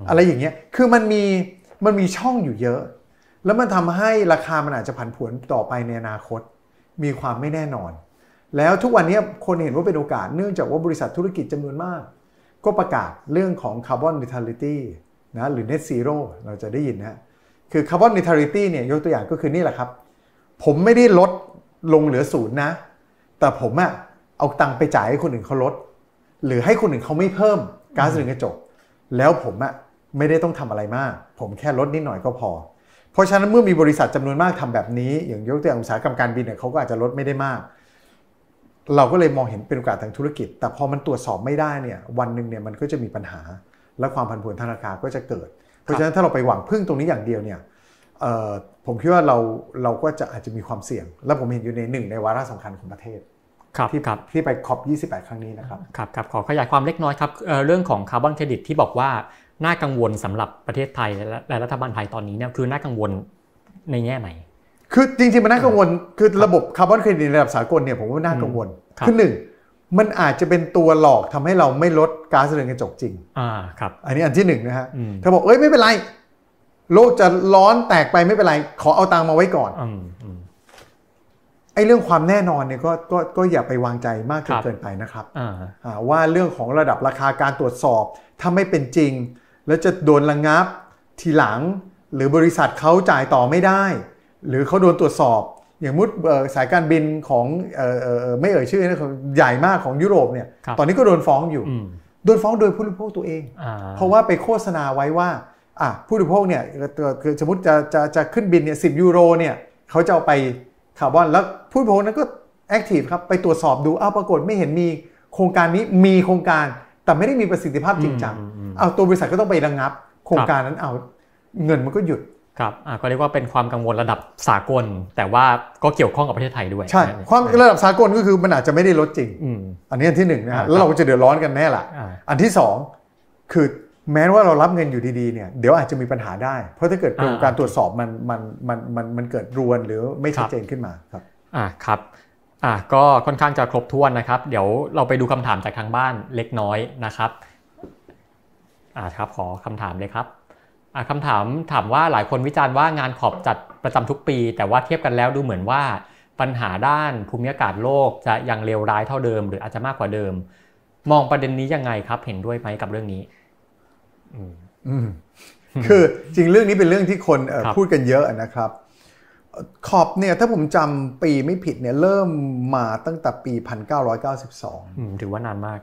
อะไรอย่างเงี้ยคือมันมี มันมีช่องอยู่เยอะ แล้วมันทำให้ราคามันอาจจะผันผวนต่อไปในอนาคต มีความไม่แน่นอน แล้วทุกวันนี้คนเห็นว่าเป็นโอกาสเนื่องจากว่าบริษัทธุรกิจจำนวนมาก ก็ประกาศเรื่องของคาร์บอนนิทรัลิตี้นะหรือ net zero เราจะได้ยินนะคือคาร์บอนนิทรัลิตี้เนี่ยยกตัวอย่างก็คือนี่แหละครับ ผมไม่ได้ลดลงเหลือศูนย์นะ แต่ผมอะเอาตังค์ไปจ่ายให้คนอื่นเขาลด หรือให้คนอื่นเขาไม่เพิ่มก๊าซเรือนกระจก แล้วผมอะ ไม่ได้ต้องทำอะไรมาก ผมแค่ลดนิดหน่อยก็พอ เพราะฉะนั้นเมื่อมีบริษัทจำนวนมากทำแบบนี้ อย่างยกตัวอย่างอุตสาหกรรมการบินเนี่ยเขาก็อาจจะลดไม่ได้มาก เราก็เลยมองเห็นเป็นโอกาสทางธุรกิจ แต่พอมันตรวจสอบไม่ได้เนี่ยวันหนึ่งเนี่ยมันก็จะมีปัญหา และความผันผวนทางราคาก็จะเกิด เพราะฉะนั้นถ้าเราไปหวังพึ่งตรงนี้อย่างเดียวเนี่ยผมคิดว่าเราเราก็จะอาจจะมีความเสี่ยง และผมเห็นอยู่ในหนึ่งในวาระสำคัญของประเทศที่ที่ไป COP28 ครั้งนี้นะครับครับครับขอขยายความเล็กน้อยครับเรื่องของคาร์บอนเครดิตที่บอกว่า น่ากังวลสำหรับประเทศไทยและรัฐบาลไทยตอนนี้เนี่ยคือน่ากังวลในแง่ไหน คือจริงๆมันน่ากังวลคือระบบคาร์บอนเครดิตระดับสากลเนี่ยผมว่าน่ากังวลคือหนึ่งมันอาจจะเป็นตัวหลอกทำให้เราไม่ลดก๊าซเรือนกระจกจริง อ่าครับ อันนี้อันที่หนึ่งนะฮะถ้าบอกเอ้ยไม่เป็นไร โลกจะร้อนแตกไปไม่เป็นไร ขอเอาตังมาไว้ก่อนไอ้เรื่องความแน่นอนเนี่ยก็ก็ก็อย่าไปวางใจมากจนเกินไปนะครับว่าเรื่องของระดับราคาการตรวจสอบถ้าไม่เป็นจริง แล้วจะโดนระงงับทีหลัง หรือบริษัทเขาจ่ายต่อไม่ได้ หรือเขาโดนตรวจสอบ อย่างมุดสายการบินของไม่เอ่ยชื่อนะใหญ่มากของยุโรปเนี่ยตอนนี้ก็โดนฟ้องอยู่ โดนฟ้องโดยผู้บริโภคตัวเอง เพราะว่าไปโฆษณาไว้ว่าอะผู้บริโภคเนี่ยคือสมมติจะจะจะขึ้นบินเนี่ยสิบยูโรเนี่ยเขาจะเอาไปคาร์บอนแล้วผู้บริโภคนั้นก็ active ครับไปตรวจสอบดูอ้าวปรากฏไม่เห็นมีโครงการนี้มีโครงการ แต่ไม่ได้มีประสิทธิภาพจริงจังเอาตัวบริษัทก็ต้องไประงับ โครงการนั้นเอาเงินมันก็หยุดครับก็เรียกว่าเป็นความกังวลระดับสากล แต่ว่าก็เกี่ยวข้องกับประเทศไทยด้วย ใช่ ความระดับสากลก็คือมันอาจจะไม่ได้ลดจริง อันนี้อันที่หนึ่งนะฮะแล้วเราก็จะเดือดร้อนกันแน่ละอันที่สองคือแม้ว่าเรารับเงินอยู่ดีๆเนี่ยเดี๋ยวอาจจะมีปัญหาได้ เพราะถ้าเกิดการตรวจสอบมันมันมันมันมันเกิดรวนหรือไม่ชัดเจนขึ้นมาครับอ่าครับ อ่าก็ค่อนข้างจะครบถ้วนนะครับ เดี๋ยวเราไปดูคำถามจากทางบ้านเล็กน้อยนะครับอ่าครับขอคำถามเลยครับอ่าคำถามถามว่าหลายคนวิจารณ์ว่างานขอบจัดประจำทุกปี แต่ว่าเทียบกันแล้วดูเหมือนว่าปัญหาด้านภูมิอากาศโลกจะยังเลวร้ายเท่าเดิม หรืออาจจะมากกว่าเดิม มองประเด็นนี้ยังไงครับ เห็นด้วยไหมกับเรื่องนี้คือจริงเรื่องนี้เป็นเรื่องที่คนพูดกันเยอะนะครับ ขอบเนี่ยถ้าผมจำปีไม่ผิดเนี่ยเริ่มมาตั้งแต่ปี 1992 ถือว่านานมาก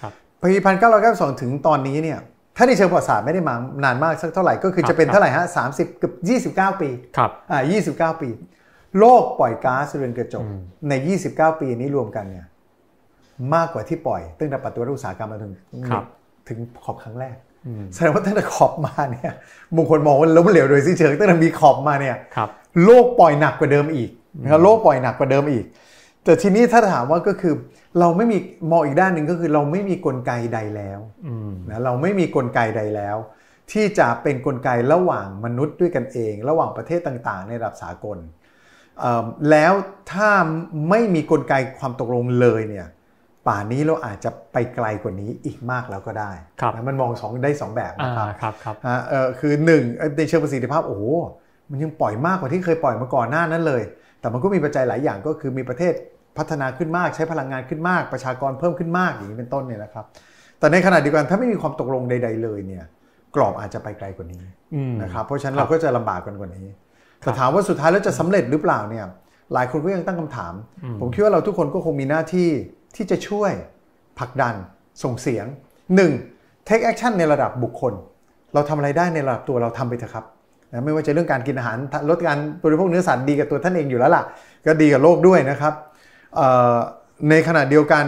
ครับปี1992 ถึงตอนนี้เนี่ยถ้าในเชิงประวัติศาสตร์ไม่ได้มานานมากสักเท่าไหร่ก็คือจะเป็นเท่าไหร่ฮะ30เกือบ29 ปีครับอ่า29ปี โลกปล่อยก๊าซเรือนกระจกใน 29 ปีนี้รวมกันเนี่ยมากกว่าที่ปล่อยตั้งแต่ปฏิวัติอุตสาหกรรมมาถึงถึงขอบครั้งแรกแสดงว่าตั้งแต่ขอบมาเนี่ยบางคนมองว่าล้มเหลวโดยสิ้นเชิงตั้งแต่มีขอบมาเนี่ย โลกปล่อยหนักกว่าเดิมอีกนะครับโลกปล่อยหนักกว่าเดิมอีก แต่ทีนี้ถ้าถามว่าก็คือเราไม่มีมองอีกด้านหนึ่งก็คือเราไม่มีกลไกใดแล้วนะเราไม่มีกลไกใดแล้ว ที่จะเป็นกลไกระหว่างมนุษย์ด้วยกันเอง ระหว่างประเทศต่างๆ ในระดับสากลแล้วถ้าไม่มีกลไกความตกลงเลยเนี่ยป่านนี้เราอาจจะไปไกลกว่านี้อีกมากแล้วก็ได้มันมองสองได้ 2 แบบนะครับครับครับเออคือ 1 ในเชิงประสิทธิภาพโอ้โห มันยังปล่อยมากกว่าที่เคยปล่อยมาก่อนหน้านั้นเลย แต่มันก็มีปัจจัยหลายอย่างก็คือมีประเทศพัฒนาขึ้นมากใช้พลังงานขึ้นมาก ประชากรเพิ่มขึ้นมากอย่างนี้เป็นต้นเนี่ยนะครับ แต่ในขณะเดียวกันถ้าไม่มีความตกลงใด ๆ เลยเนี่ยกรอบอาจจะไปไกลกว่านี้นะครับเพราะฉะนั้นเราก็จะลำบากกันกว่านี้แต่ถามว่าสุดท้ายแล้วจะสำเร็จหรือเปล่าเนี่ยหลายคนก็ยังตั้งคำถาม ผมคิดว่าเราทุกคนก็คงมีหน้าที่ที่จะช่วยผลักดันส่งเสียง 1. take action ในระดับบุคคล เราทำอะไรได้ในระดับตัวเราทำไปเถอะครับ นะไม่ว่าจะเรื่องการกินอาหารลดการบริโภคเนื้อสัตว์ดีกับตัวท่านเองอยู่แล้วล่ะ ก็ดีกับโลกด้วยนะครับในขณะเดียวกัน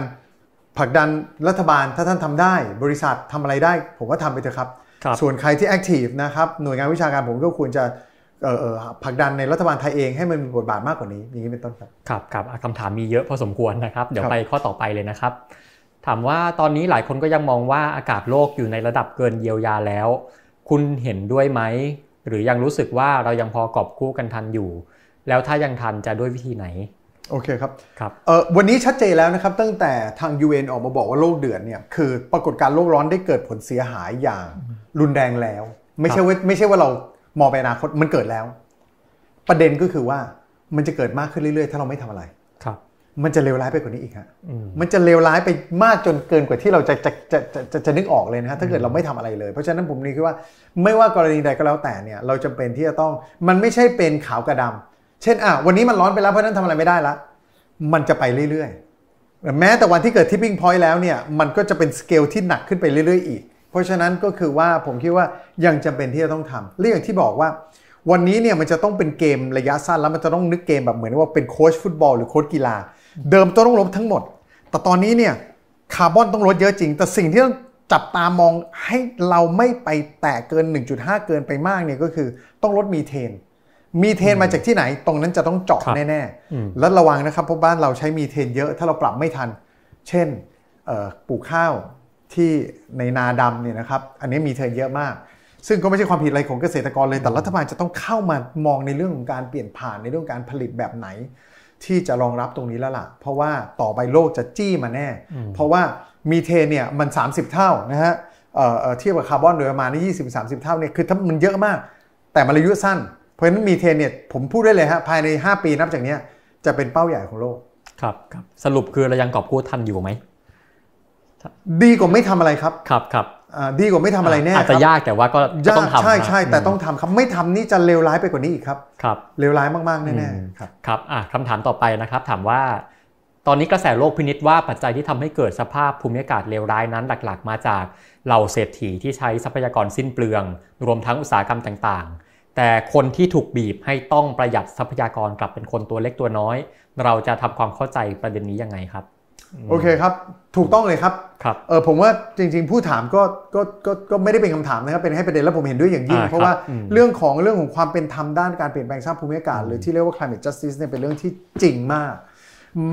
ผลักดันรัฐบาลถ้าท่านทำได้ บริษัททำอะไรได้ ผมว่าทำไปเถอะครับรบส่วนใครที่แอคทีฟนะครับหน่วยงานวิชาการผมก็ควรจะผลักดันในรัฐบาลไทยเองให้มันมีบทบาทมากกว่านี้อย่างนี้เป็นต้นครับครับครับคำถามมีเยอะพอสมควรนะครับ เดี๋ยวไปข้อต่อไปเลยนะครับ ถามว่าตอนนี้หลายคนก็ยังมองว่าอากาศโลกอยู่ในระดับเกินเยียวยาแล้ว คุณเห็นด้วยไหม หรือยังรู้สึกว่าเรายังพอกอบกู้กันทันอยู่ แล้วถ้ายังทันจะด้วยวิธีไหนโอเคครับครับเออวันนี้ชัดเจนแล้วนะครับตั้งแต่ทาง UN ออกมาบอกว่าโลกเดือดเนี่ยคือปรากฏการโลกร้อนได้เกิดผลเสียหายอย่างรุนแรงแล้ว ไม่ใช่ว่าไม่ใช่ว่าเรามองไปอนาคตมันเกิดแล้ว ประเด็นก็คือว่ามันจะเกิดมากขึ้นเรื่อยๆ ถ้าเราไม่ทำอะไร มันจะเลวร้ายไปกว่านี้อีกฮะมันจะเลวร้ายไปมากจนเกินกว่าที่เราจะจะจะจะจะนึกออกเลยนะฮะถ้าเกิดเราไม่ทำอะไรเลย เพราะฉะนั้นผมนี่คิดว่าไม่ว่ากรณีใดก็แล้วแต่เนี่ย เราจำเป็นที่จะต้องมันไม่ใช่เป็นขาวกะดำเช่นอะวันนี้มันร้อนไปแล้วเพราะนั้นทำอะไรไม่ได้ละมันจะไปเรื่อยๆ แม้แต่วันที่เกิด tipping point แล้วเนี่ยมันก็จะเป็นสเกลที่หนักขึ้นไปเรื่อยๆอีก เพราะฉะนั้นก็คือว่าผมคิดว่ายังจำเป็นที่จะต้องทำเรื่องที่บอกว่าวันนี้เนี่ยมันจะต้องเป็นเกมระยะสั้นแล้วมันจะต้องนึกเกมแบบเหมือนว่าเป็นโค้ชฟุตบอลหรือโค้ชกีฬา เดิมต้องลดทั้งหมด แต่ตอนนี้เนี่ยคาร์บอนต้องลดเยอะจริง แต่สิ่งที่ต้องจับตามองให้เราไม่ไปแตะเกิน 1.5 เกินไปมากเนี่ยก็คือต้องลดมีเทน มีเทนมาจากที่ไหน ตรงนั้นจะต้องเจาะแน่ๆ แล้วระวังนะครับเพราะบ้านเราใช้มีเทนเยอะถ้าเราปรับไม่ทัน เช่นปลูกข้าวที่ในนาดำเนี่ยนะครับอันนี้มีเทนเยอะมาก ซึ่งก็ไม่ใช่ความผิดอะไรของเกษตรกรเลยแต่รัฐบาลจะต้องเข้ามามองในเรื่องของการเปลี่ยนผ่านในเรื่องการผลิตแบบไหน ที่จะรองรับตรงนี้แล้วล่ะ เพราะว่าต่อไปโลกจะจี้มาแน่ เพราะว่ามีเทนเนี่ยมัน 30 เท่านะฮะเทียบกับคาร์บอนโดยประมาณนี่ยี่สิบสามสิบเท่าเนี่ยคือถ้ามันเยอะมาก แต่มันระยะสั้น เพราะฉะนั้นมีเทนเนี่ยผมพูดได้เลยฮะภายใน 5 ปีนับจากนี้จะเป็นเป้าใหญ่ของโลกครับครับสรุปคือเรายังกอบกู้ทันอยู่ไหมดีกว่าไม่ทำอะไรครับครับครับอ่า ดีกว่าไม่ทำอะไรแน่อาจจะครับยากแต่ว่าก็ก็ยาต้องกทำใช่นะใช่แต่มต้องทำครับไม่ทำนี่จะเลวร้ายไปกว่านี้อีกครับครับเลวร้ายมากๆอืแน่มๆครับครับอะคำถามต่อไปนะครับ ถามว่า ตอนนี้กระแสโลกพินิษว่าปัจจัยที่ทำให้เกิดสภาพภูมิอากาศเลวร้ายนั้นหลัก ๆ มาจากเหล่าเศรษฐีที่ใช้ทรัพยากรสิ้นเปลือง รวมทั้งอุตสาหกรรมต่างๆ แต่คนที่ถูกบีบให้ต้องประหยัดทรัพยากรกลับเป็นคนตัวเล็กตัวน้อย เราจะทำความเข้าใจประเด็นนี้ยังไงครับ โอเคครับ ถูกต้องเลยครับครับเออผมว่าจริง ๆ ผู้ถามก็ก็ก็ก็ไม่ได้เป็นคำถามนะครับเป็นให้ประเด็นแล้วผมเห็นด้วยอย่างยิ่งอ่าเพราะว่าครับอืมเรื่องของเรื่องของความเป็นธรรมด้านการเปลี่ยนแปลงสภาพภูมิอากาศหรือที่เรียกว่า climate justice เนี่ยเป็นเรื่องที่จริงมาก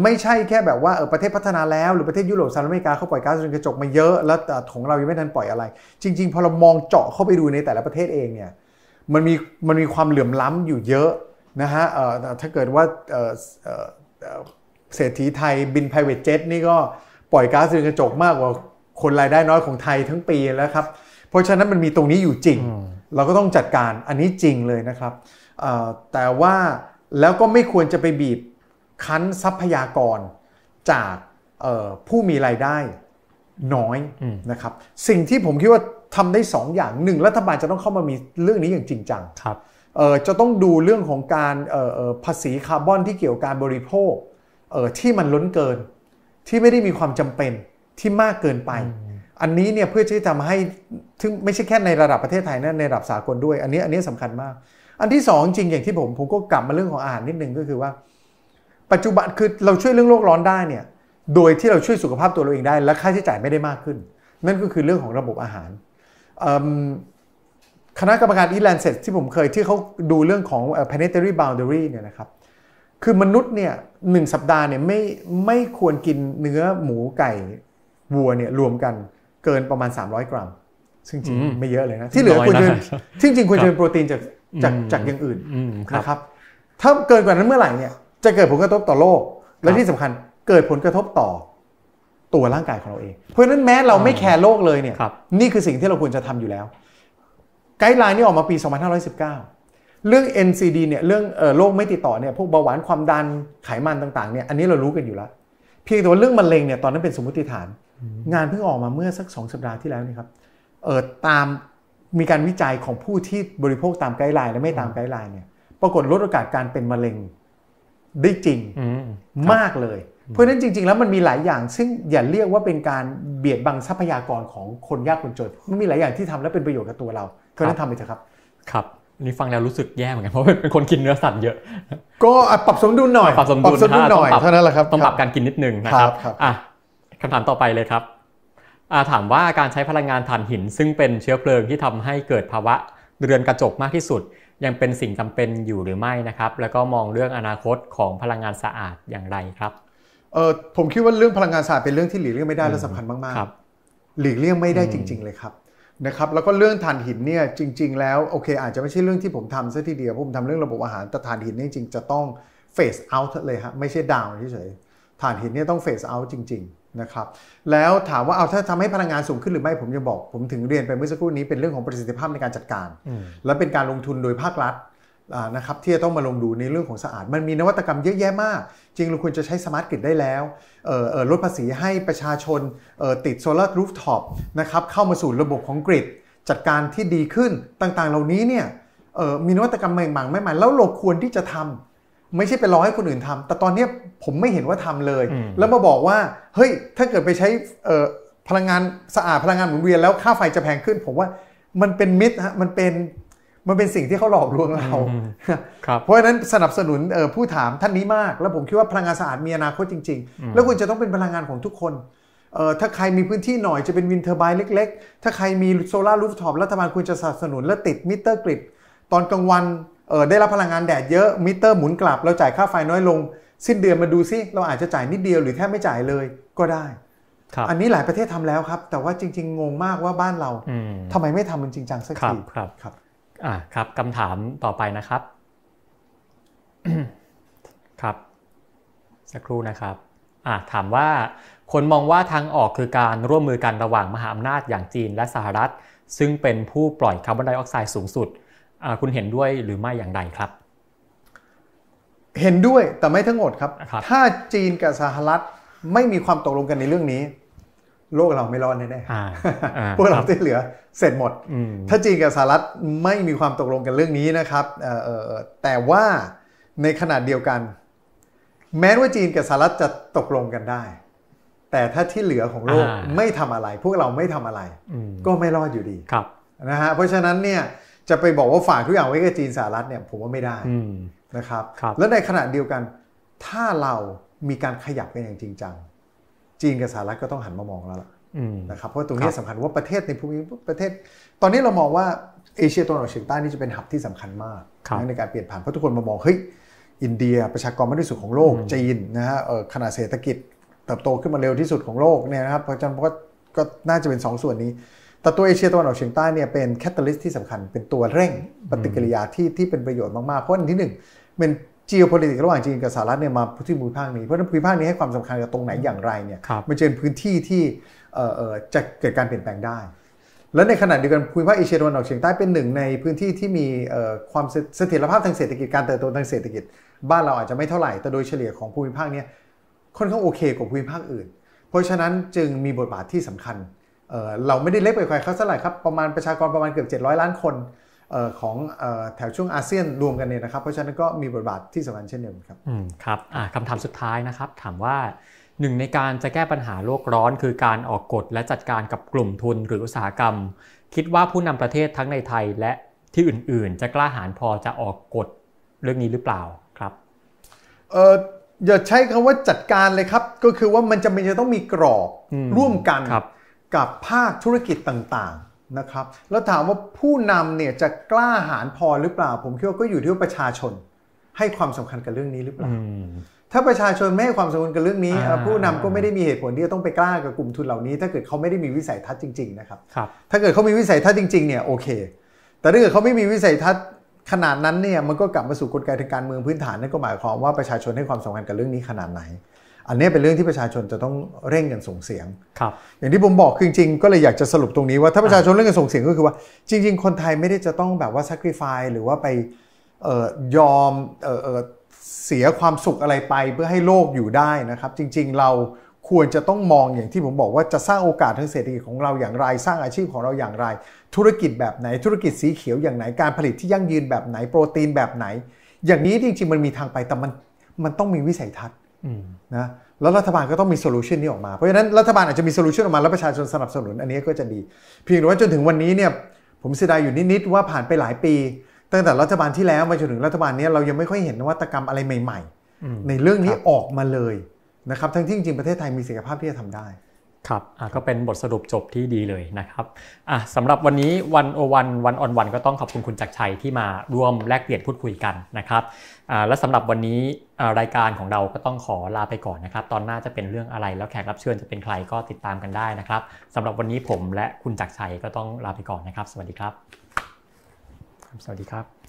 ไม่ใช่แค่แบบว่าเออประเทศพัฒนาแล้วหรือประเทศยุโรปสหรัฐอเมริกาเขาปล่อยก๊าซเรือนกระจกมาเยอะแล้วแต่ของเรายังไม่ทันปล่อยอะไร จริง ๆ พอเรามองเจาะเข้าไปดูในแต่ละประเทศเองเนี่ยมันมีมันมีความเหลื่อมล้ำอยู่เยอะนะฮะเออถ้าเกิดว่า เออเอ่อเอ่อเศรษฐีไทยบิน private jet นี่ก็ปล่อยก๊าซเรือนกระจกมากกว่าคนรายได้น้อยของไทยทั้งปีแล้วครับ เพราะฉะนั้นมันมีตรงนี้อยู่จริง เราก็ต้องจัดการอันนี้จริงเลยนะครับเอ่อแต่ว่าแล้วก็ไม่ควรจะไปบีบคั้นทรัพยากรจากเอ่อผู้มีรายได้น้อยอืมนะครับ สิ่งที่ผมคิดว่าทำได้สองอย่างหนึ่งรัฐบาลจะต้องเข้ามามีเรื่องนี้อย่างจริงจังครับเอ่อจะต้องดูเรื่องของการเอ่อเอ่อภาษีคาร์บอนที่เกี่ยวกับการบริโภค เอ่อที่มันล้นเกิน ที่ไม่ได้มีความจำเป็นที่มากเกินไป อันนี้เนี่ยเพื่อที่จะทำให้ถึงไม่ใช่แค่ในระดับประเทศไทยนะในระดับสากลด้วย อันนี้อันนี้สำคัญมาก อันที่สองจริงอย่างที่ผมผมก็กลับมาเรื่องของอาหารนิดนึงก็คือว่า ปัจจุบันคือเราช่วยเรื่องโลกร้อนได้เนี่ยโดยที่เราช่วยสุขภาพตัวเราเองได้ และค่าใช้จ่ายไม่ได้มากขึ้น นั่นก็คือเรื่องของระบบอาหารเอิ่มคณะกรรมการอีแลนเซตที่ผมเคยที่เขาดูเรื่องของเอ่อ planetary boundary เนี่ยนะครับ คือมนุษย์เนี่ยหนึ่งสัปดาห์เนี่ยไม่ไม่ควรกินเนื้อหมูไก่วัวเนี่ยรวมกันเกินประมาณ 300 กรัม ซึ่งจริงอืมไม่เยอะเลยนะ ที่เหลือน้อยควรจะนะที่จริงควรจะเป็นโปรตีนจากจากอืมจากอย่างอื่นอืมครับนะครับ ถ้าเกินกว่านั้นเมื่อไหร่เนี่ยจะเกิดผลกระทบต่อโลก และที่สำคัญเกิดผลกระทบต่อตัวร่างกายของเราเอง เพราะฉะนั้นแม้เราไม่แคร์โลกเลยเนี่ยครับนี่คือสิ่งที่เราควรจะทำอยู่แล้ว ไกด์ไลน์นี่ออกมาปี 2519 เรื่อง NCD เนี่ยเรื่องเอ่อโรคไม่ติดต่อเนี่ยพวกเบาหวานความดันไขมันต่างๆเนี่ยอันนี้เรารู้กันอยู่แล้ว เพียงแต่ว่าเรื่องมะเร็งเนี่ยตอนนั้นเป็นสมมติฐาน งานเพิ่งออกมาเมื่อสักสองสัปดาห์ที่แล้วนี่ครับเออตามมีการวิจัยของผู้ที่บริโภคตาม guideline และไม่ตาม guideline เนี่ยปรากฏลดโอกาสการเป็นมะเร็งได้จริงอืมมากเลย เพราะฉะนั้นจริง ๆ แล้วมันมีหลายอย่าง ซึ่งอย่าเรียกว่าเป็นการเบียดบังทรัพยากรของคนยากคนจนมันมีหลายอย่างที่ทำแล้วเป็นประโยชน์กับตัวเราเพราะฉะนั้นทำไปเถอะครับครับอั นนี่ฟังแล้วรู้สึกแย่เหมือนกันเพราะเป็นคนกินเนื้อสัตว์เยอะ ก็อะปรับสมดุลหน่อยปรับสมดุลหน่อยต้องปรับเท่านั้นแหละครับต้องปรับการกินนิดนึงนะครับครับอะคำถามต่อไปเลยครับอ่าถามว่าการใช้พลังงานถ่านหิน ซึ่งเป็นเชื้อเพลิงที่ทำให้เกิดภาวะเรือนกระจกมากที่สุด ยังเป็นสิ่งจำเป็นอยู่หรือไม่นะครับ แล้วก็มองเรื่องอนาคตของพลังงานสะอาดอย่างไรครับเออผมคิดว่าเรื่องพลังงานสะอาดเป็นเรื่องที่หลีกเลี่ยงไม่ได้และสำคัญมากครับๆหลีกเลี่ยงไม่ได้จริง ๆ เลยครับ นะครับแล้วก็เรื่องถ่านหินเนี่ยจริง ๆ แล้วโอเค อาจจะไม่ใช่เรื่องที่ผมทำซะทีเดียวเพราะผมทำเรื่องระบบอาหารแต่ถ่านหินเนี่ยจริงๆจะต้อง phase out เลยฮะไม่ใช่ down เฉยๆถ่านหินเนี่ยต้อง phase out จริง ๆ นะครับ แล้วถามว่าเอาถ้าทำให้พลังงานสูงขึ้นหรือไม่ผมจะบอก ผมถึงเรียนไปเมื่อสักครู่นี้เป็นเรื่องของประสิทธิภาพในการจัดการอืมและเป็นการลงทุนโดยภาครัฐอ่า นะครับที่จะต้องมาลงดูในเรื่องของสะอาด มันมีนวัตกรรมเยอะแยะมาก จริงเราควรจะใช้ smart grid ได้แล้วเอ่อเอ่อลดภาษีให้ประชาชนเอ่อติด solar rooftop นะครับเข้ามาสู่ระบบของ grid จัดการที่ดีขึ้นต่างๆ เหล่านี้เนี่ยเอ่อมีนวัตกรรมใหม่ๆไม่ใหม่แล้วเราควรที่จะทำไม่ใช่ไปรอให้คนอื่นทำแต่ตอนเนี้ยผมไม่เห็นว่าทำเลยอืมแล้วมาบอกว่าเฮ้ยถ้าเกิดไปใช้เอ่อพลังงานสะอาดพลังงานหมุนเวียนแล้วค่าไฟจะแพงขึ้น ผมว่ามันเป็น myth ฮะมันเป็น มันเป็นสิ่งที่เขาหลอกลวงเราอืมครับเพราะฉะนั้นสนับสนุนเอ่อผู้ถามท่านนี้มาก แล้วผมคิดว่าพลังงานสะอาดมีอนาคตจริง ๆ แล้วควรจะต้องเป็นพลังงานของทุกคนเอ่อถ้าใครมีพื้นที่หน่อยจะเป็น wind turbine เล็ก ๆ ถ้าใครมี solar rooftop รัฐบาลควรจะสนับสนุนและติดมิเตอร์ grid ตอนกลางวันเอ่อได้รับพลังงานแดดเยอะมิเตอร์หมุนกลับ เราจ่ายค่าไฟน้อยลง สิ้นเดือนมาดูซิเราอาจจะจ่ายนิดเดียวหรือแทบไม่จ่ายเลยก็ได้ครับอันนี้หลายประเทศทำแล้วครับ แต่ว่าจริง ๆ งงมากว่าบ้านเราอืมทำไมไม่ทำมันจริงจังสักครับทีครับครับ อ่าครับคำถามต่อไปนะครับ ครับ สักครู่นะครับอ่าถามว่าคนมองว่าทางออกคือการร่วมมือกันระหว่างมหาอำนาจอย่างจีนและสหรัฐ ซึ่งเป็นผู้ปล่อยคาร์บอนไดออกไซด์สูงสุดอ่าคุณเห็นด้วยหรือไม่อย่างไรครับ เห็นด้วยแต่ไม่ทั้งหมดครับครับถ้าจีนกับสหรัฐไม่มีความตกลงกันในเรื่องนี้ โลกเราไม่รอดแน่อ่าอ่าๆพวกเราที่เหลือเสร็จหมดอืมถ้าจีนกับสหรัฐไม่มีความตกลงกันเรื่องนี้นะครับเอ่อเอ่อเอ่อแต่ว่าในขณะเดียวกัน แม้ว่าจีนกับสหรัฐจะตกลงกันได้ แต่ถ้าที่เหลือของโลกอ่าไม่ทำอะไร พวกเราไม่ทำอะไรอืมก็ไม่รอดอยู่ดีครับนะฮะเพราะฉะนั้นเนี่ยจะไปบอกว่าฝากทุกอย่างไว้กับจีนสหรัฐเนี่ยผมว่าไม่ได้อืมนะครับครับแล้วในขณะเดียวกัน ถ้าเรามีการขยับกันอย่างจริงจัง จีนกับสหรัฐก็ต้องหันมามองแล้วล่ะอืมนะครับเพราะตรงนี้ครับสำคัญว่าประเทศในภูมิประเทศ ตอนนี้เรามองว่าเอเชียตะวันออกเฉียงใต้นี่จะเป็น hub ที่สำคัญมากครับนะในการเปลี่ยนผ่านเพราะทุกคนมามองเฮ้ยอินเดียประชากรมากที่สุดของโลกอืมจีนนะฮะเอ่อขนาดเศรษฐกิจเติบโตขึ้นมาเร็วที่สุดของโลกเนี่ยนะครับเพราะฉะนั้นก็ก็น่าจะเป็น 2 ส่วนนี้ แต่ตัวเอเชียตะวันออกเฉียงใต้เนี่ยเป็น catalyst ที่สำคัญเป็นตัวเร่งปฏิกิริยาที่ที่เป็นประโยชน์มากๆเพราะอันที่หนึ่งเป็น geopolitics ระหว่างจีนกับสหรัฐเนี่ยมาที่ภูมิภาคนี้ เพราะฉะนั้นภูมิภาคนี้ให้ความสำคัญกับตรงไหนอย่างไรเนี่ยครับมันจะเป็นพื้นที่ที่เอ่อเอ่อจะเกิดการเปลี่ยนแปลงได้ และในขณะเดียวกันภูมิภาคเอเชียตะวันออกเฉียงใต้เป็นหนึ่งในพื้นที่ที่มีเอ่อความเสเสถียรภาพทางเศรษฐกิจการเติบโตทางเศรษฐกิจ บ้านเราอาจจะไม่เท่าไหร่แต่โดยเฉลี่ยของภูมิภาคเนี้ค่อนข้างโอเคกว่าภูมิภาคอื่น เพราะฉะนั้นจึงมีบทบาทที่สำคัญเอ่อเราไม่ได้เล็กไปกว่าเขาเท่าไหร่ครับประมาณประชากรประมาณเกือบ700 ล้านคนเอ่อ ของเอ่อแถวช่วงอาเซียนรวมกันเนี่ยนะครับเพราะฉะนั้นก็มีบทบาทที่สำคัญเช่นเดียวกันครับอืมครับอ่าคำถามสุดท้ายนะครับ ถามว่าหนึ่งในการจะแก้ปัญหาโลกร้อน คือการออกกฎและจัดการกับกลุ่มทุนหรืออุตสาหกรรม คิดว่าผู้นำประเทศทั้งในไทยและที่อื่น ๆ จะกล้าหาญพอจะออกกฎเรื่องนี้หรือเปล่าครับเอออย่าใช้คำว่าจัดการเลยครับ ก็คือว่ามันจำเป็นจะต้องมีกรอบอืมร่วมกันครับกับภาคธุรกิจต่างๆ นะครับแล้วถามว่าผู้นำเนี่ยจะกล้าหาญพอหรือเปล่า ผมคิดว่าก็อยู่ที่ว่าประชาชนให้ความสำคัญกับเรื่องนี้หรือเปล่าอืมถ้าประชาชนไม่ให้ความสำคัญกับเรื่องนี้อ่าเอ่อผู้นำก็ไม่ได้มีเหตุผลที่จะต้องไปกล้ากับกลุ่มทุนเหล่านี้ ถ้าเกิดเขาไม่ได้มีวิสัยทัศน์จริงๆนะครับครับถ้าเกิดเขามีวิสัยทัศน์จริงๆเนี่ยโอเค แต่ถ้าเกิดเขาไม่มีวิสัยทัศน์ขนาดนั้นเนี่ยมันก็กลับมาสู่กลไกทางการเมืองพื้นฐานนั่นก็หมายความว่าประชาชนให้ความสำคัญกับเรื่องนี้ขนาดไหน อันนี้เป็นเรื่องที่ประชาชนจะต้องเร่งกันส่งเสียงครับอย่างที่ผมบอกคือจริงๆ ก็เลยอยากจะสรุปตรงนี้ว่าถ้าประชาชนเร่งกันส่งเสียงก็คือว่า จริง ๆ คนไทยไม่ได้จะต้องแบบว่า sacrifice หรือว่าไปเอ่อยอมเอ่อเอ่อเสียความสุขอะไรไปเพื่อให้โลกอยู่ได้นะครับ จริง ๆ เราควรจะต้องมองอย่างที่ผมบอกว่าจะสร้างโอกาสทางเศรษฐกิจของเราอย่างไร สร้างอาชีพของเราอย่างไร ธุรกิจแบบไหน ธุรกิจสีเขียวอย่างไหนการผลิตที่ยั่งยืนแบบไหนโปรตีนแบบไหน อย่างนี้จริง ๆ มันมีทางไปแต่มันมันต้องมีวิสัยทัศน์อืม นะแล้วรัฐบาลก็ต้องมี solution นี้ออกมา เพราะฉะนั้นรัฐบาลอาจจะมี solution ออกมาแล้วประชาชนสนับสนุนอันนี้ก็จะดี เพียงแต่ว่าจนถึงวันนี้เนี่ยผมเสียดายอยู่นิด ๆ ว่าผ่านไปหลายปี ตั้งแต่รัฐบาลที่แล้วมาจนถึงรัฐบาลเนี้เรายังไม่ค่อยเห็นนวัตกรรมอะไรใหม่อืมๆในเรื่องนี้ครับออกมาเลยนะครับทั้งที่จริง ๆ ประเทศไทยมีศักยภาพที่จะทำได้ครับอะก็เป็นบทสรุปจบที่ดีเลยนะครับอะสำหรับวันนี้101 One-on-one ก็ต้องขอบคุณคุณจักรชัยที่มาร่วมแลกเปลี่ยนพูดคุยกันนะครับอ่า และสำหรับวันนี้รายการของเราก็ต้องขอลาไปก่อนนะครับ ตอนหน้าจะเป็นเรื่องอะไรแล้วแขกรับเชิญจะเป็นใครก็ติดตามกันได้นะครับสำหรับวันนี้ผมและคุณจักรชัยก็ต้องลาไปก่อนนะครับ สวัสดีครับ สวัสดีครับ